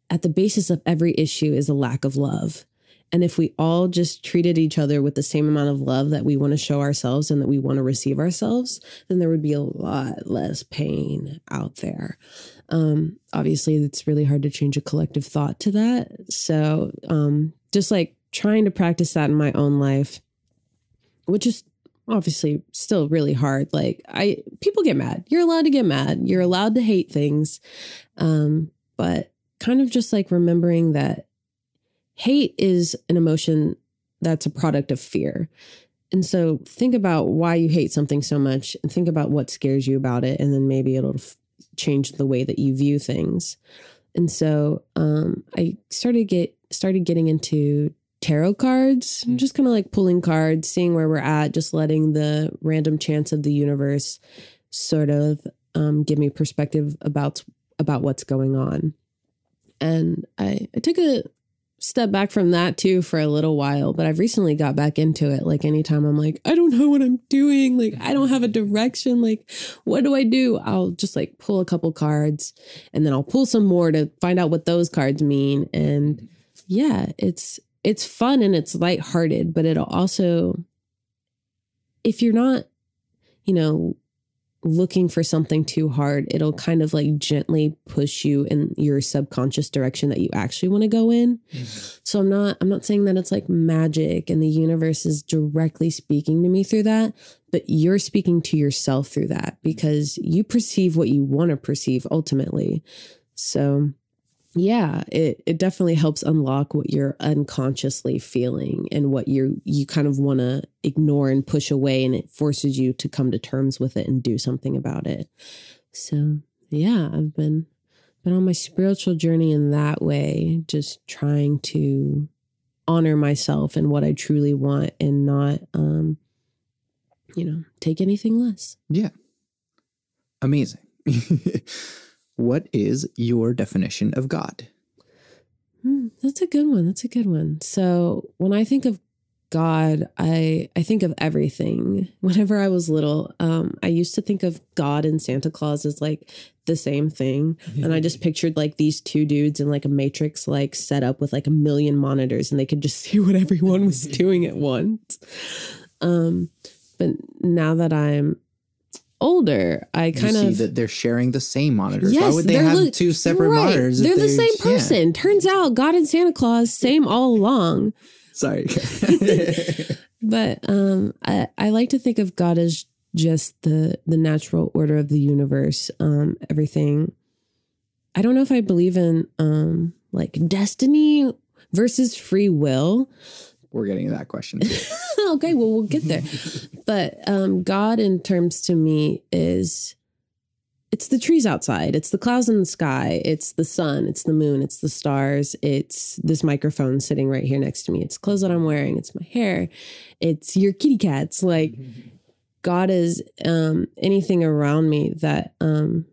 at the basis of every issue is a lack of love. And if we all just treated each other with the same amount of love that we want to show ourselves and that we want to receive ourselves, then there would be a lot less pain out there. Um, obviously, it's really hard to change a collective thought to that. So, um, just like trying to practice that in my own life, which is obviously still really hard. Like, I people get mad. You're allowed to get mad. You're allowed to hate things, um, but kind of just like remembering that hate is an emotion that's a product of fear. And so think about why you hate something so much and think about what scares you about it. And then maybe it'll f- change the way that you view things. And so um, I started get started getting into tarot cards, mm. just kind of like pulling cards, seeing where we're at, just letting the random chance of the universe sort of um, give me perspective about about what's going on. And I, I took a step back from that too for a little while, but I've recently got back into it. Like anytime I'm like, I don't know what I'm doing, like I don't have a direction, like what do I do? I'll just like pull a couple cards and then I'll pull some more to find out what those cards mean. And yeah, it's it's fun and it's lighthearted, but it'll also if you're not, you know, looking for something too hard, it'll kind of like gently push you in your subconscious direction that you actually want to go in. Mm-hmm. So I'm not I'm not saying that it's like magic and the universe is directly speaking to me through that, but you're speaking to yourself through that because you perceive what you want to perceive ultimately. So yeah it, it definitely helps unlock what you're unconsciously feeling and what you you kind of want to ignore and push away and it forces you to come to terms with it and do something about it. So yeah i've been been on my spiritual journey in that way just trying to honor myself and what i truly want and not um you know take anything less. Yeah. Amazing What is your definition of God? Mm, that's a good one. That's a good one. So when I think of God, I I think of everything. Whenever I was little, um, I used to think of God and Santa Claus as like the same thing, and I just pictured like these two dudes in like a matrix, like set up with like a million monitors, and they could just see what everyone was doing at once. Um, but now that I'm older, I kind see of that they're sharing the same monitors. Why Yes, would they have two separate right. monitors? They're the same yeah. person. Turns out God and Santa Claus, same all along. Sorry. But um, I, I like to think of God as just the the natural order of the universe. Um, everything. I don't know if I believe in um, like destiny versus free will. We're getting to that question. okay, well we'll get there. but um, God, in terms to me, is it's the trees outside, it's the clouds in the sky, it's the sun, it's the moon, it's the stars, it's this microphone sitting right here next to me, it's clothes that I'm wearing, it's my hair, it's your kitty cats. Like God is um, anything around me that um,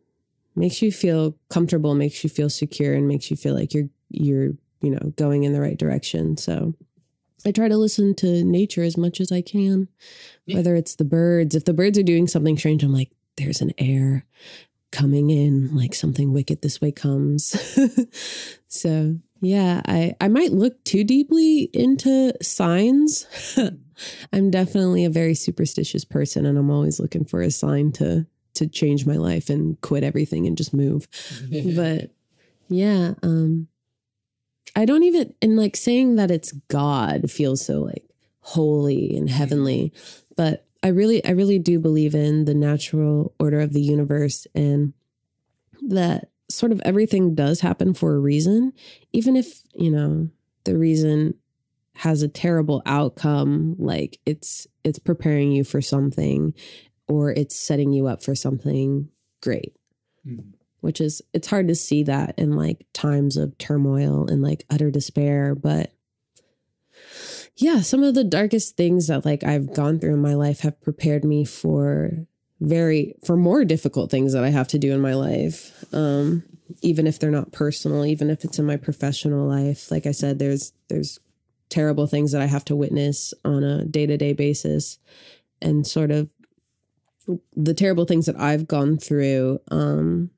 makes you feel comfortable, makes you feel secure, and makes you feel like you're you're you know going in the right direction. So. I try to listen to nature as much as I can, whether it's the birds. If the birds are doing something strange, I'm like, there's an air coming in, like something wicked this way comes. so yeah, I, I might look too deeply into signs. I'm definitely a very superstitious person and I'm always looking for a sign to to change my life and quit everything and just move but yeah um i don't even and like saying that it's god feels so like holy and heavenly but i really i really do believe in the natural order of the universe and that sort of everything does happen for a reason even if you know the reason has a terrible outcome like it's it's preparing you for something or it's setting you up for something great mm-hmm. Which is it's hard to see that in like times of turmoil and like utter despair but yeah some of the darkest things that like i've gone through in my life have prepared me for very for more difficult things that i have to do in my life um even if they're not personal even if it's in my professional life. Like i said there's there's terrible things that i have to witness on a day-to-day basis and sort of the terrible things that i've gone through um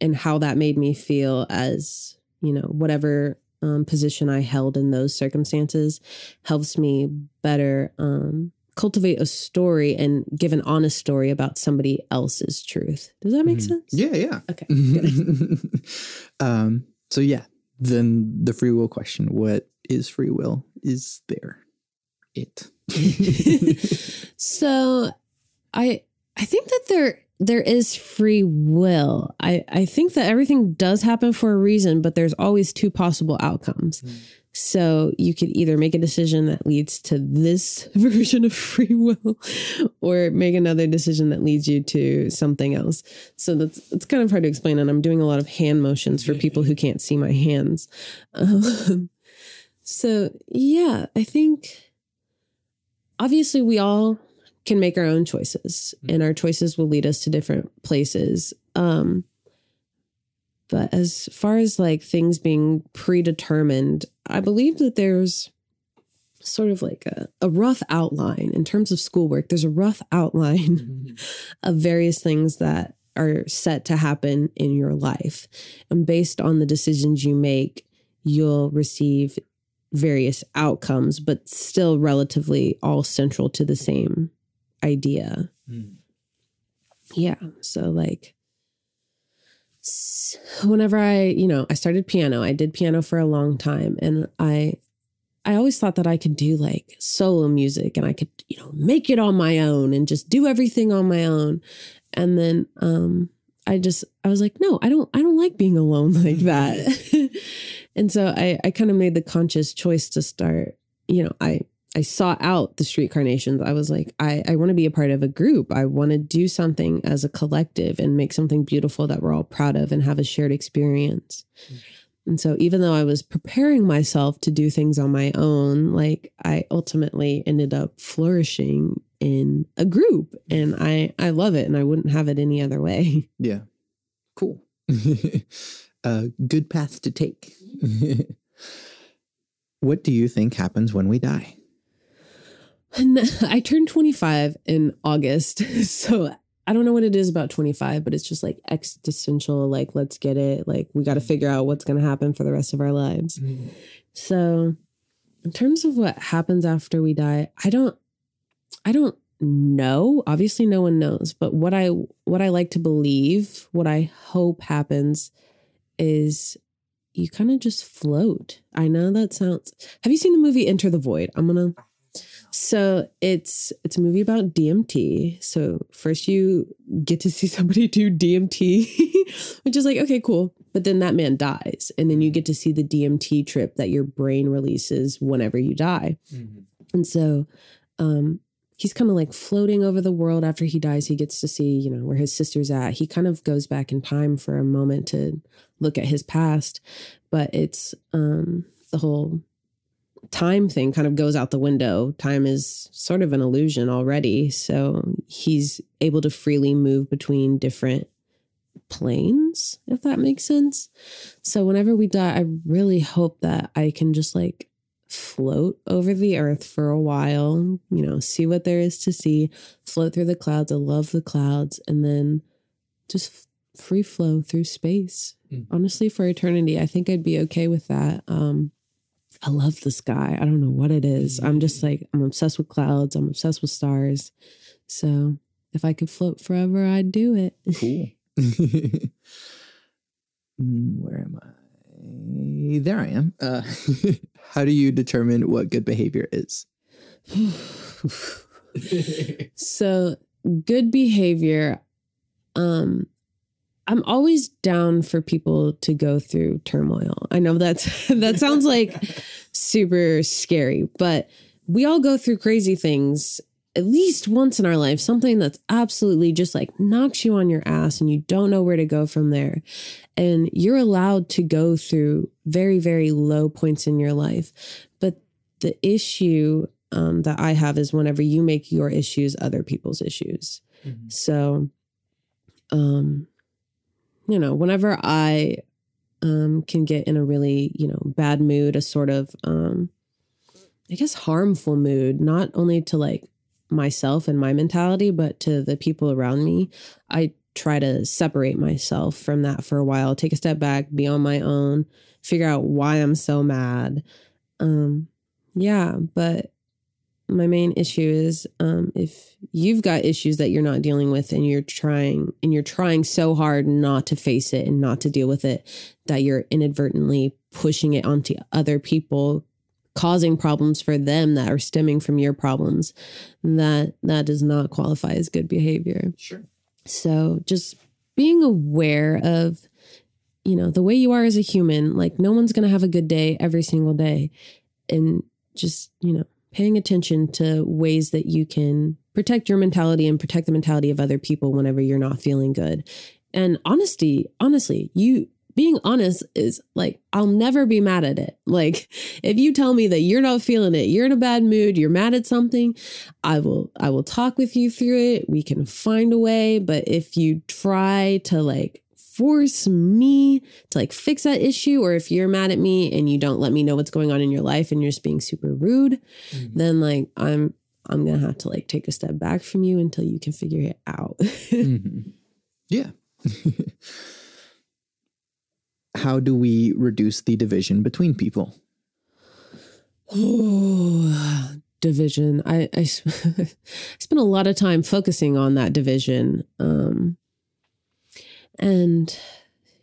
and how that made me feel as you know whatever um, position I held in those circumstances helps me better um, cultivate a story and give an honest story about somebody else's truth. Does that make Mhm. sense? Yeah, yeah. Okay. um, so yeah, then the free will question: What is free will? Is there it? so I I think that there there is free will. I I think that everything does happen for a reason, but there's always two possible outcomes. Mm. So you could either make a decision that leads to this version of free will or make another decision that leads you to something else. So that's it's kind of hard to explain and I'm doing a lot of hand motions for people who can't see my hands. Um, so yeah, I think obviously we all can make our own choices and our choices will lead us to different places. Um but as far as like things being predetermined i believe that there's sort of like a, a rough outline in terms of schoolwork. There's a rough outline of various things that are set to happen in your life. And based on the decisions you make you'll receive various outcomes but still relatively all central to the same idea. Mm. yeah so like whenever i you know i started piano i did piano for a long time and i i always thought that i could do like solo music and i could you know make it on my own and just do everything on my own. And then um i just i was like no i don't i don't like being alone like that. And so i i kind of made the conscious choice to start you know i I sought out the street carnations. I was like, I, I want to be a part of a group. I want to do something as a collective and make something beautiful that we're all proud of and have a shared experience. And so, even though I was preparing myself to do things on my own, like I ultimately ended up flourishing in a group, and I I love it, and I wouldn't have it any other way. Yeah. Cool. A uh, good path to take. what do you think happens when we die? And I turned 25 in August. So I don't know what it is about 25, but it's just like existential, like, let's get it. Like, we got to figure out what's going to happen for the rest of our lives. Mm-hmm. So, in terms of what happens after we die, I don't, I don't know. Obviously, no one knows. But what I, what I like to believe, what I hope happens is you kind of just float. I know that sounds. Have you seen the movie Enter the Void? I'm going to so it's it's a movie about DMT. So first you get to see somebody do DMT, which is like okay, cool. But then that man dies, and then you get to see the DMT trip that your brain releases whenever you die. Mm-hmm. And so um, he's kind of like floating over the world after he dies. He gets to see you know where his sister's at. He kind of goes back in time for a moment to look at his past, but it's um, the whole time thing kind of goes out the window. Time is sort of an illusion already. So he's able to freely move between different planes, if that makes sense. So whenever we die, I really hope that I can just like float over the earth for a while, you know, see what there is to see, float through the clouds. I love the clouds. And then just free flow through space. Mm. Honestly, for eternity, I think I'd be okay with that. Um, I love the sky. I don't know what it is. I'm just like, I'm obsessed with clouds. I'm obsessed with stars. So if I could float forever, I'd do it. Cool. Mm, Where am I? There I am. Uh, how do you determine what good behavior is? so good behavior. Um, I'm always down for people to go through turmoil. I know that's that sounds like super scary, but we all go through crazy things at least once in our life, something that's absolutely just like knocks you on your ass and you don't know where to go from there. And you're allowed to go through very, very low points in your life. But the issue um, that I have is whenever you make your issues other people's issues. So, um, you know, whenever I um, can get in a really, you know, bad mood, a sort of, um, I guess, harmful mood, not only to like myself and my mentality, but to the people around me, I try to separate myself from that for a while, take a step back, be on my own, figure out why I'm so mad. Um, yeah, but my main issue is um, if you've got issues that you're not dealing with and you're trying and you're trying so hard not to face it and not to deal with it that you're inadvertently pushing it onto other people causing problems for them that are stemming from your problems that that does not qualify as good behavior Sure. so just being aware of you know the way you are as a human like no one's going to have a good day every single day and just you know paying attention to ways that you can protect your mentality and protect the mentality of other people whenever you're not feeling good and honesty honestly you being honest is like I'll never be mad at it. Like if you tell me that you're not feeling it, you're in a bad mood, you're mad at something, I will I will talk with you through it. We can find a way, but if you try to like force me to like fix that issue or if you're mad at me and you don't let me know what's going on in your life and you're just being super rude, Mhm. then like I'm I'm to have to like take a step back from you until you can figure it out. Mhm. Yeah. How do we reduce the division between people? Oh, division. i i spent a lot of time focusing on that division. Um, and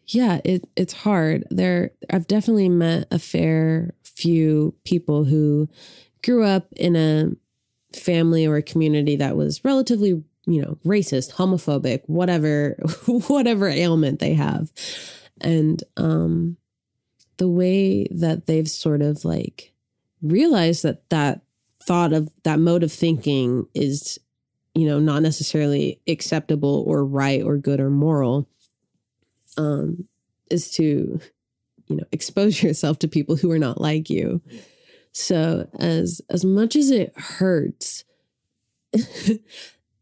yeah, it, it's hard. There, I've definitely met a fair few people who grew up in a family or a community that was relatively, you know, racist, homophobic, whatever, whatever ailment they have. And um, the way that they've sort of like realized that that thought of that mode of thinking is you know not necessarily acceptable or right or good or moral um is to you know expose yourself to people who are not like you so as as much as it hurts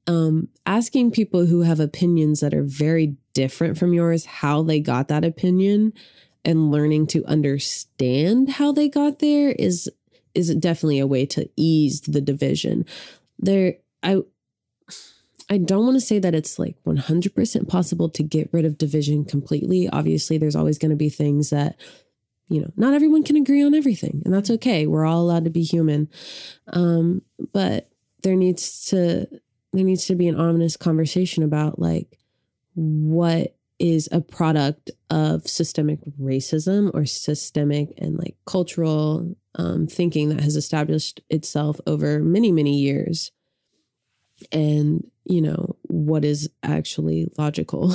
um asking people who have opinions that are very different from yours how they got that opinion and learning to understand how they got there is is definitely a way to ease the division. There, I, I don't want to say that it's like 100% possible to get rid of division completely. Obviously, there's always going to be things that, you know, not everyone can agree on everything, and that's okay. We're all allowed to be human. Um, but there needs to there needs to be an honest conversation about like what is a product of systemic racism or systemic and like cultural um, thinking that has established itself over many many years and you know what is actually logical.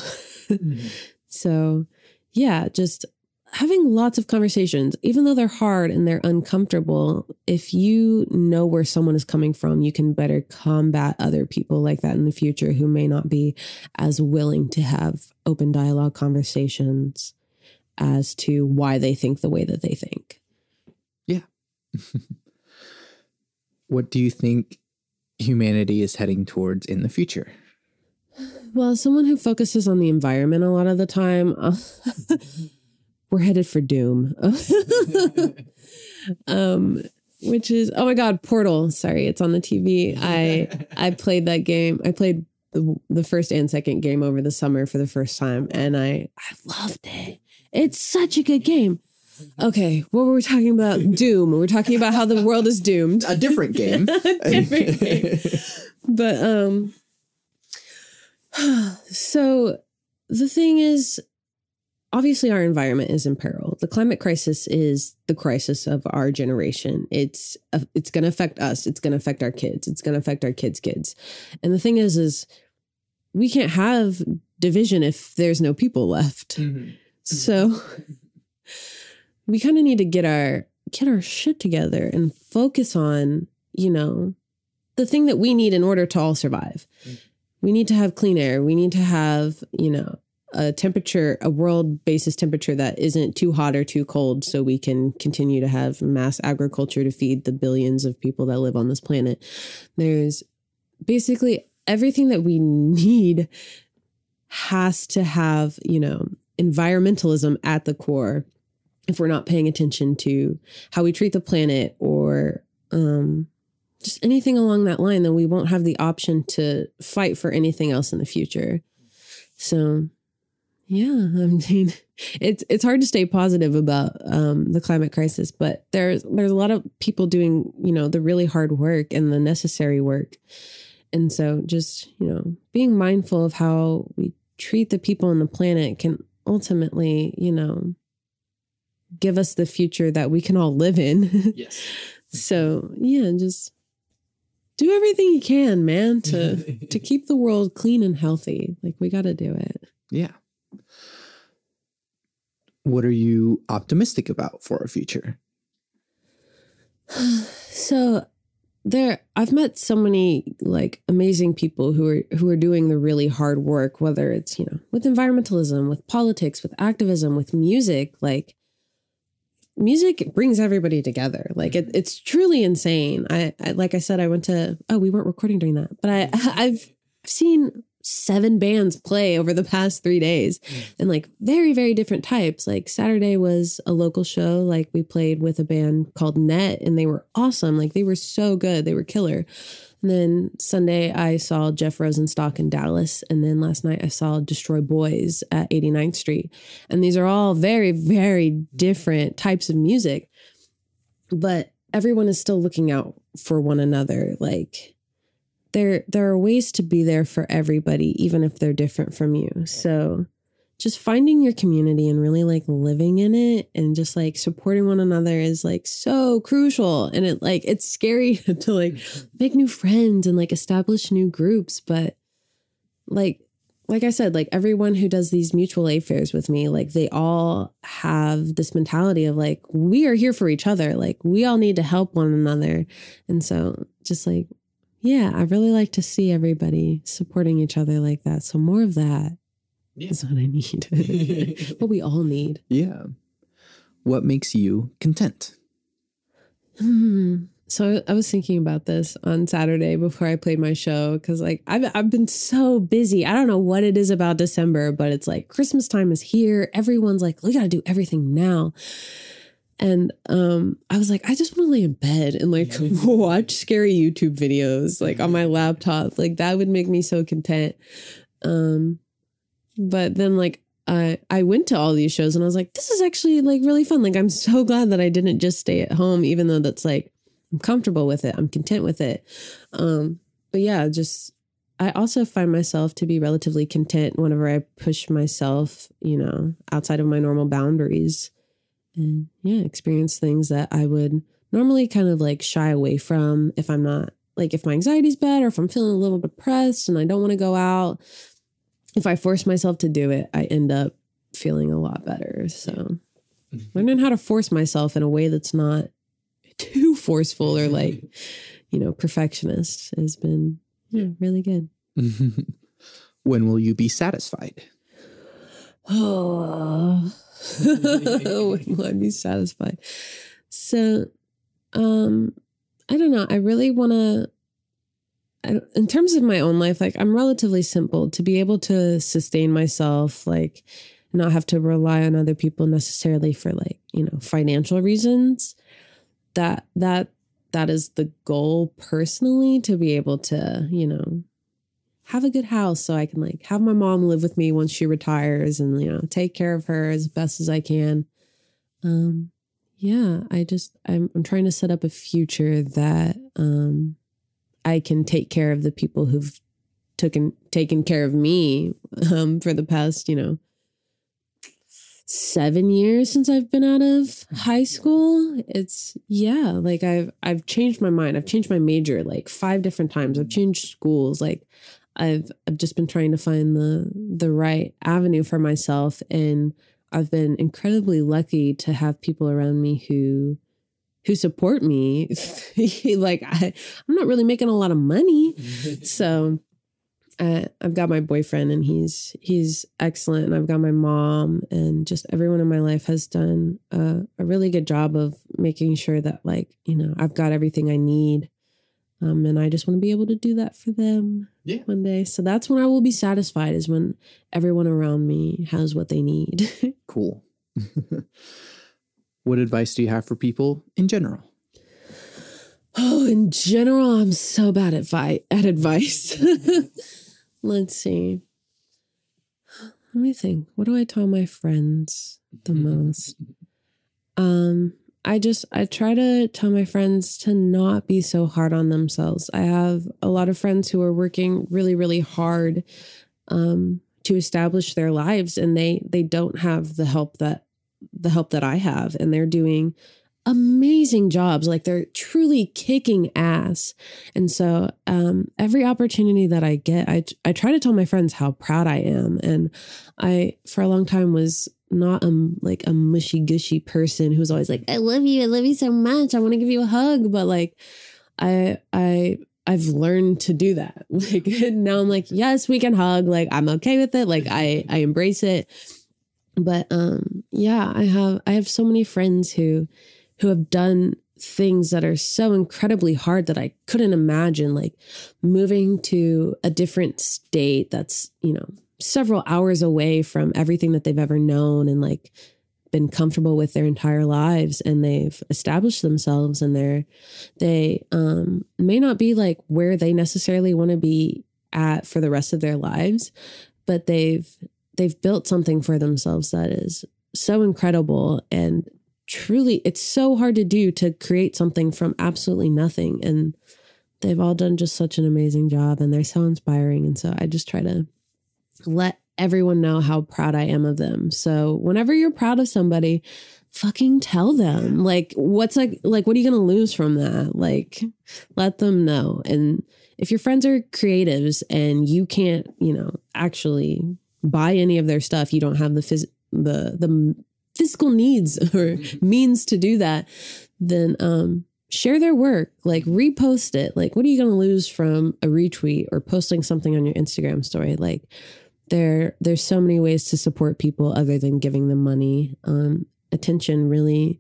Mm-hmm. so yeah just having lots of conversations even though they're hard and they're uncomfortable if you know where someone is coming from you can better combat other people like that in the future who may not be as willing to have open dialogue conversations as to why they think the way that they think. Yeah. What do you think humanity is heading towards in the future? Well, as someone who focuses on the environment a lot of the time, we're headed for doom. um, which is oh my god, Portal. Sorry, it's on the TV. I I played that game. I played the the first and second game over the summer for the first time, and I I loved it. It's such a good game. Okay, what were we talking about? Doom. We're talking about how the world is doomed. A different game. A different game. But um so the thing is obviously our environment is in peril. The climate crisis is the crisis of our generation. It's uh, it's going to affect us. It's going to affect our kids. It's going to affect our kids' kids. And the thing is is we can't have division if there's no people left. Mm-hmm. So we kind of need to get our get our shit together and focus on, you know, the thing that we need in order to all survive. Mm-hmm. We need to have clean air. We need to have, you know, a temperature, a world basis temperature that isn't too hot or too cold so we can continue to have mass agriculture to feed the billions of people that live on this planet. There's basically everything that we need has to have, you know, environmentalism at the core if we're not paying attention to how we treat the planet or um, just anything along that line, then we won't have the option to fight for anything else in the future. So, yeah, I mean, it's it's hard to stay positive about um, the climate crisis, but there's there's a lot of people doing you know the really hard work and the necessary work, and so just you know being mindful of how we treat the people on the planet can ultimately you know give us the future that we can all live in. Yes. so yeah, and just do everything you can, man, to to keep the world clean and healthy. Like we got to do it. Yeah. What are you optimistic about for our future? so there I've met so many like amazing people who are who are doing the really hard work whether it's, you know, with environmentalism, with politics, with activism, with music, like music brings everybody together. Like it, mm-hmm. it's truly insane. I, I, like I said, I went to oh, we weren't recording during that, but I mm-hmm. I've seen seven bands play over the past three days mm. and like very very different types. Like saturday was a local show. Like we played with a band called net and they were awesome. Like they were so good. They were killer and then Sunday, I saw Jeff Rosenstock in Dallas. And then last night, I saw Destroy Boys at 89th Street. And these are all very, very different types of music. But everyone is still looking out for one another. Like, there, there are ways to be there for everybody, even if they're different from you. So, just finding your community and really like living in it and just like supporting one another is like so crucial and it like it's scary to like make new friends and like establish new groups but like like I said, like everyone who does these mutual aid fairs with me, like they all have this mentality of like, we are here for each other. Like we all need to help one another. And so just like, yeah, I really like to see everybody supporting each other like that. So more of that yeah. is what I need. what we all need. Yeah. What makes you content? Hmm. So I was thinking about this on Saturday before I played my show because like I've I've been so busy. I don't know what it is about December, but it's like Christmas time is here. Everyone's like, we got to do everything now. And um, I was like, I just want to lay in bed and like watch scary YouTube videos like on my laptop. Like that would make me so content. Um, but then like I I went to all these shows and I was like, this is actually like really fun. Like I'm so glad that I didn't just stay at home, even though that's like I'm comfortable with it. I'm content with it. Um, but yeah, just I also find myself to be relatively content whenever I push myself, you know, outside of my normal boundaries and yeah, experience things that I would normally kind of like shy away from if I'm not like if my anxiety's bad or if I'm feeling a little depressed and I don't want to go out. If I force myself to do it, I end up feeling a lot better. So mm-hmm. learning how to force myself in a way that's not too forceful or like, you know, perfectionist has been yeah, really good. when will you be satisfied? Oh, when will I be satisfied? So, um, I don't know. I really want to. In terms of my own life, like I'm relatively simple to be able to sustain myself, like not have to rely on other people necessarily for like you know financial reasons. That that that is the goal personally to be able to you know have a good house so I can like have my mom live with me once she retires and you know take care of her as best as I can. Um yeah, I just I'm I'm trying to set up a future that um I can take care of the people who've taken taken care of me um for the past, you know, 7 years since I've been out of high school. It's yeah, like I've I've changed my mind. I've changed my major like 5 different times. I've changed schools. Like I've I've just been trying to find the the right avenue for myself and I've been incredibly lucky to have people around me who who support me. like I I'm not really making a lot of money. so I, I've got my boyfriend and he's he's excellent and I've got my mom and just everyone in my life has done a, a really good job of making sure that like you know I've got everything I need um, and I just want to be able to do that for them yeah. one day. So that's when I will be satisfied is when everyone around me has what they need. cool. What advice do you have for people in general? Oh, in general, I'm so bad at vi- at advice. Let's see. Let me think. What do I tell my friends the most? Um, I just I try to tell my friends to not be so hard on themselves. I have a lot of friends who are working really really hard um, to establish their lives and they they don't have the help that the help that I have and they're doing amazing jobs like they're truly kicking ass and so um, every opportunity that i get I, I try to tell my friends how proud i am and i for a long time was not a like a mushy gushy person who's always like, I love you, I love you so much, I want to give you a hug. But like I I I've learned to do that. Like now I'm like, yes, we can hug. Like I'm okay with it. Like I I embrace it. But um yeah, I have I have so many friends who who have done things that are so incredibly hard that I couldn't imagine like moving to a different state that's, you know, several hours away from everything that they've ever known and like been comfortable with their entire lives and they've established themselves and they're they um may not be like where they necessarily want to be at for the rest of their lives but they've they've built something for themselves that is so incredible and truly it's so hard to do to create something from absolutely nothing and they've all done just such an amazing job and they're so inspiring and so i just try to let everyone know how proud I am of them. So whenever you're proud of somebody, fucking tell them. Like what's like like what are you going to lose from that? Like let them know. And if your friends are creatives and you can't, you know, actually buy any of their stuff, you don't have the phys- the the physical needs or means to do that, then um share their work, like repost it. Like, what are you going to lose from a retweet or posting something on your Instagram story? Like, there there's so many ways to support people other than giving them money um, attention really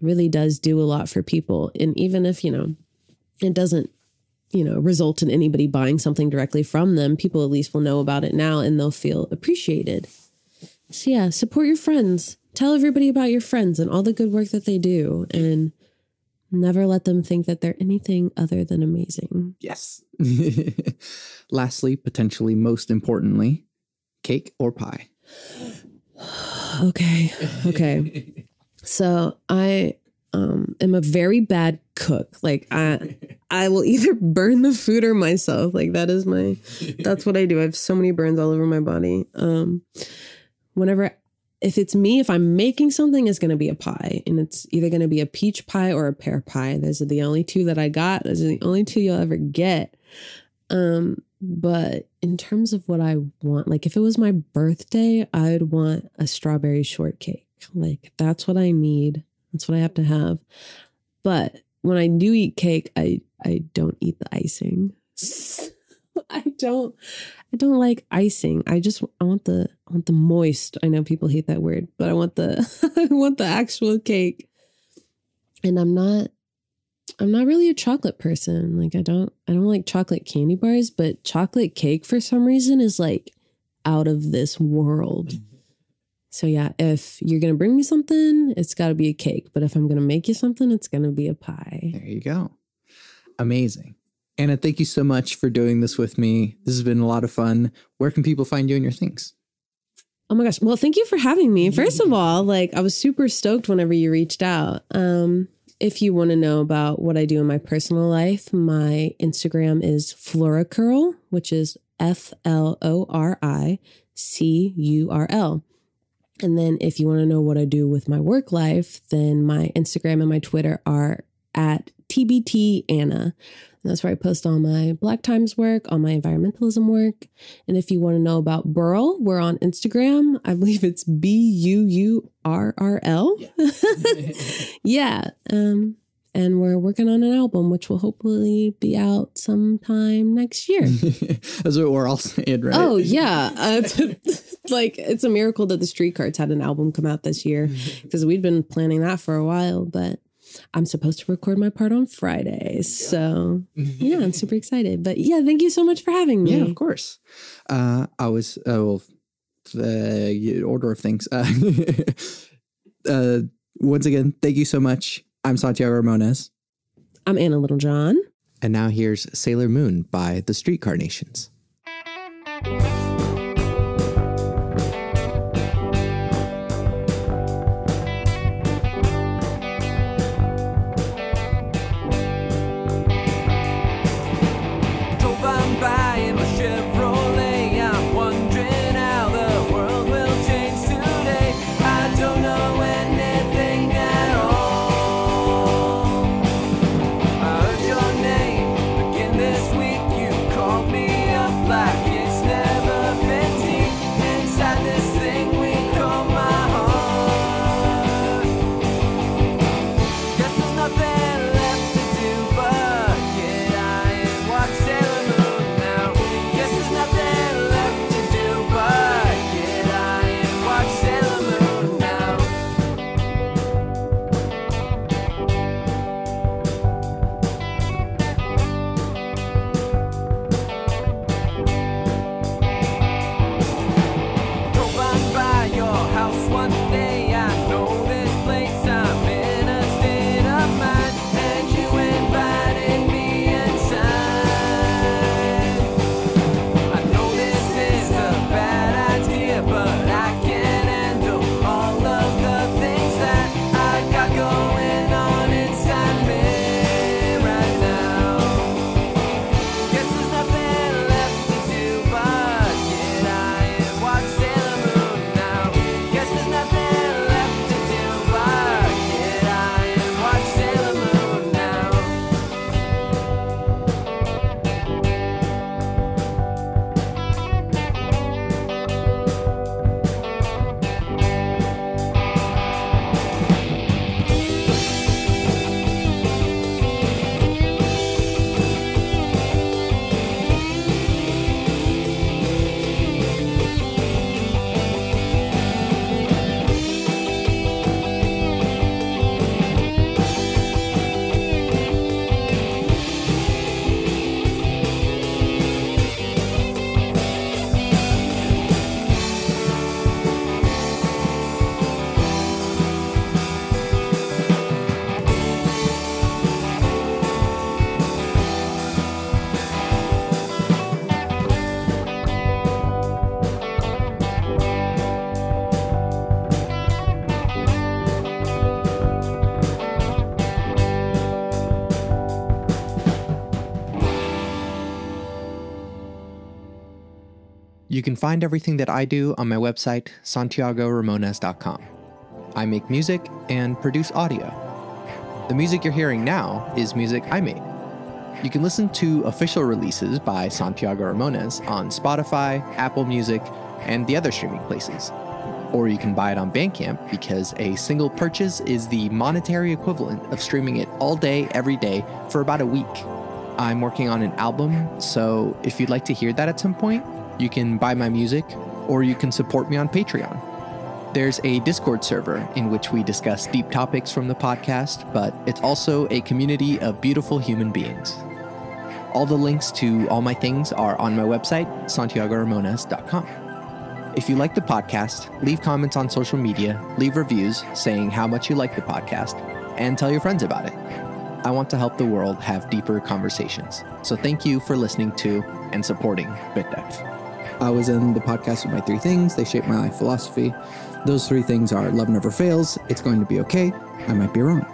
really does do a lot for people and even if you know it doesn't you know result in anybody buying something directly from them people at least will know about it now and they'll feel appreciated so yeah support your friends tell everybody about your friends and all the good work that they do and never let them think that they're anything other than amazing. Yes. Lastly, potentially most importantly, cake or pie? okay. Okay. so I um am a very bad cook. Like I I will either burn the food or myself. Like that is my that's what I do. I have so many burns all over my body. Um whenever if it's me, if I'm making something, it's gonna be a pie. And it's either gonna be a peach pie or a pear pie. Those are the only two that I got. Those are the only two you'll ever get. Um, but in terms of what I want, like if it was my birthday, I'd want a strawberry shortcake. Like that's what I need. That's what I have to have. But when I do eat cake, I I don't eat the icing. I don't I don't like icing. I just I want the I want the moist. I know people hate that word, but I want the I want the actual cake. And I'm not I'm not really a chocolate person. Like I don't I don't like chocolate candy bars, but chocolate cake for some reason is like out of this world. Mm. So yeah, if you're gonna bring me something, it's got to be a cake. But if I'm gonna make you something, it's gonna be a pie. There you go. Amazing. Anna, thank you so much for doing this with me. This has been a lot of fun. Where can people find you and your things? Oh my gosh. Well, thank you for having me. First of all, like I was super stoked whenever you reached out. Um, if you want to know about what I do in my personal life, my Instagram is Floricurl, which is F L O R I C U R L. And then if you want to know what I do with my work life, then my Instagram and my Twitter are at TBT Anna. And that's where I post all my Black Times work, all my environmentalism work. And if you want to know about Burrell, we're on Instagram. I believe it's B U U R R L. Yeah. Um, and we're working on an album, which will hopefully be out sometime next year. That's what we're all saying, right? Oh yeah, uh, like it's a miracle that the Streetcards had an album come out this year because we'd been planning that for a while. But I'm supposed to record my part on Friday, so yeah, I'm super excited. But yeah, thank you so much for having me. Yeah, of course. Uh, I was, uh, well, the order of things. Uh, uh, once again, thank you so much. I'm Santiago Ramones. I'm Anna Littlejohn. And now here's Sailor Moon by the Street Carnations. You can find everything that I do on my website, santiagoramones.com. I make music and produce audio. The music you're hearing now is music I made. You can listen to official releases by Santiago Ramones on Spotify, Apple Music, and the other streaming places. Or you can buy it on Bandcamp because a single purchase is the monetary equivalent of streaming it all day, every day for about a week. I'm working on an album, so if you'd like to hear that at some point, you can buy my music or you can support me on Patreon. There's a Discord server in which we discuss deep topics from the podcast, but it's also a community of beautiful human beings. All the links to all my things are on my website, santiagoramones.com. If you like the podcast, leave comments on social media, leave reviews saying how much you like the podcast, and tell your friends about it. I want to help the world have deeper conversations. So thank you for listening to and supporting BitDev. I was in the podcast with my three things. They shape my life philosophy. Those three things are love never fails, it's going to be okay, I might be wrong.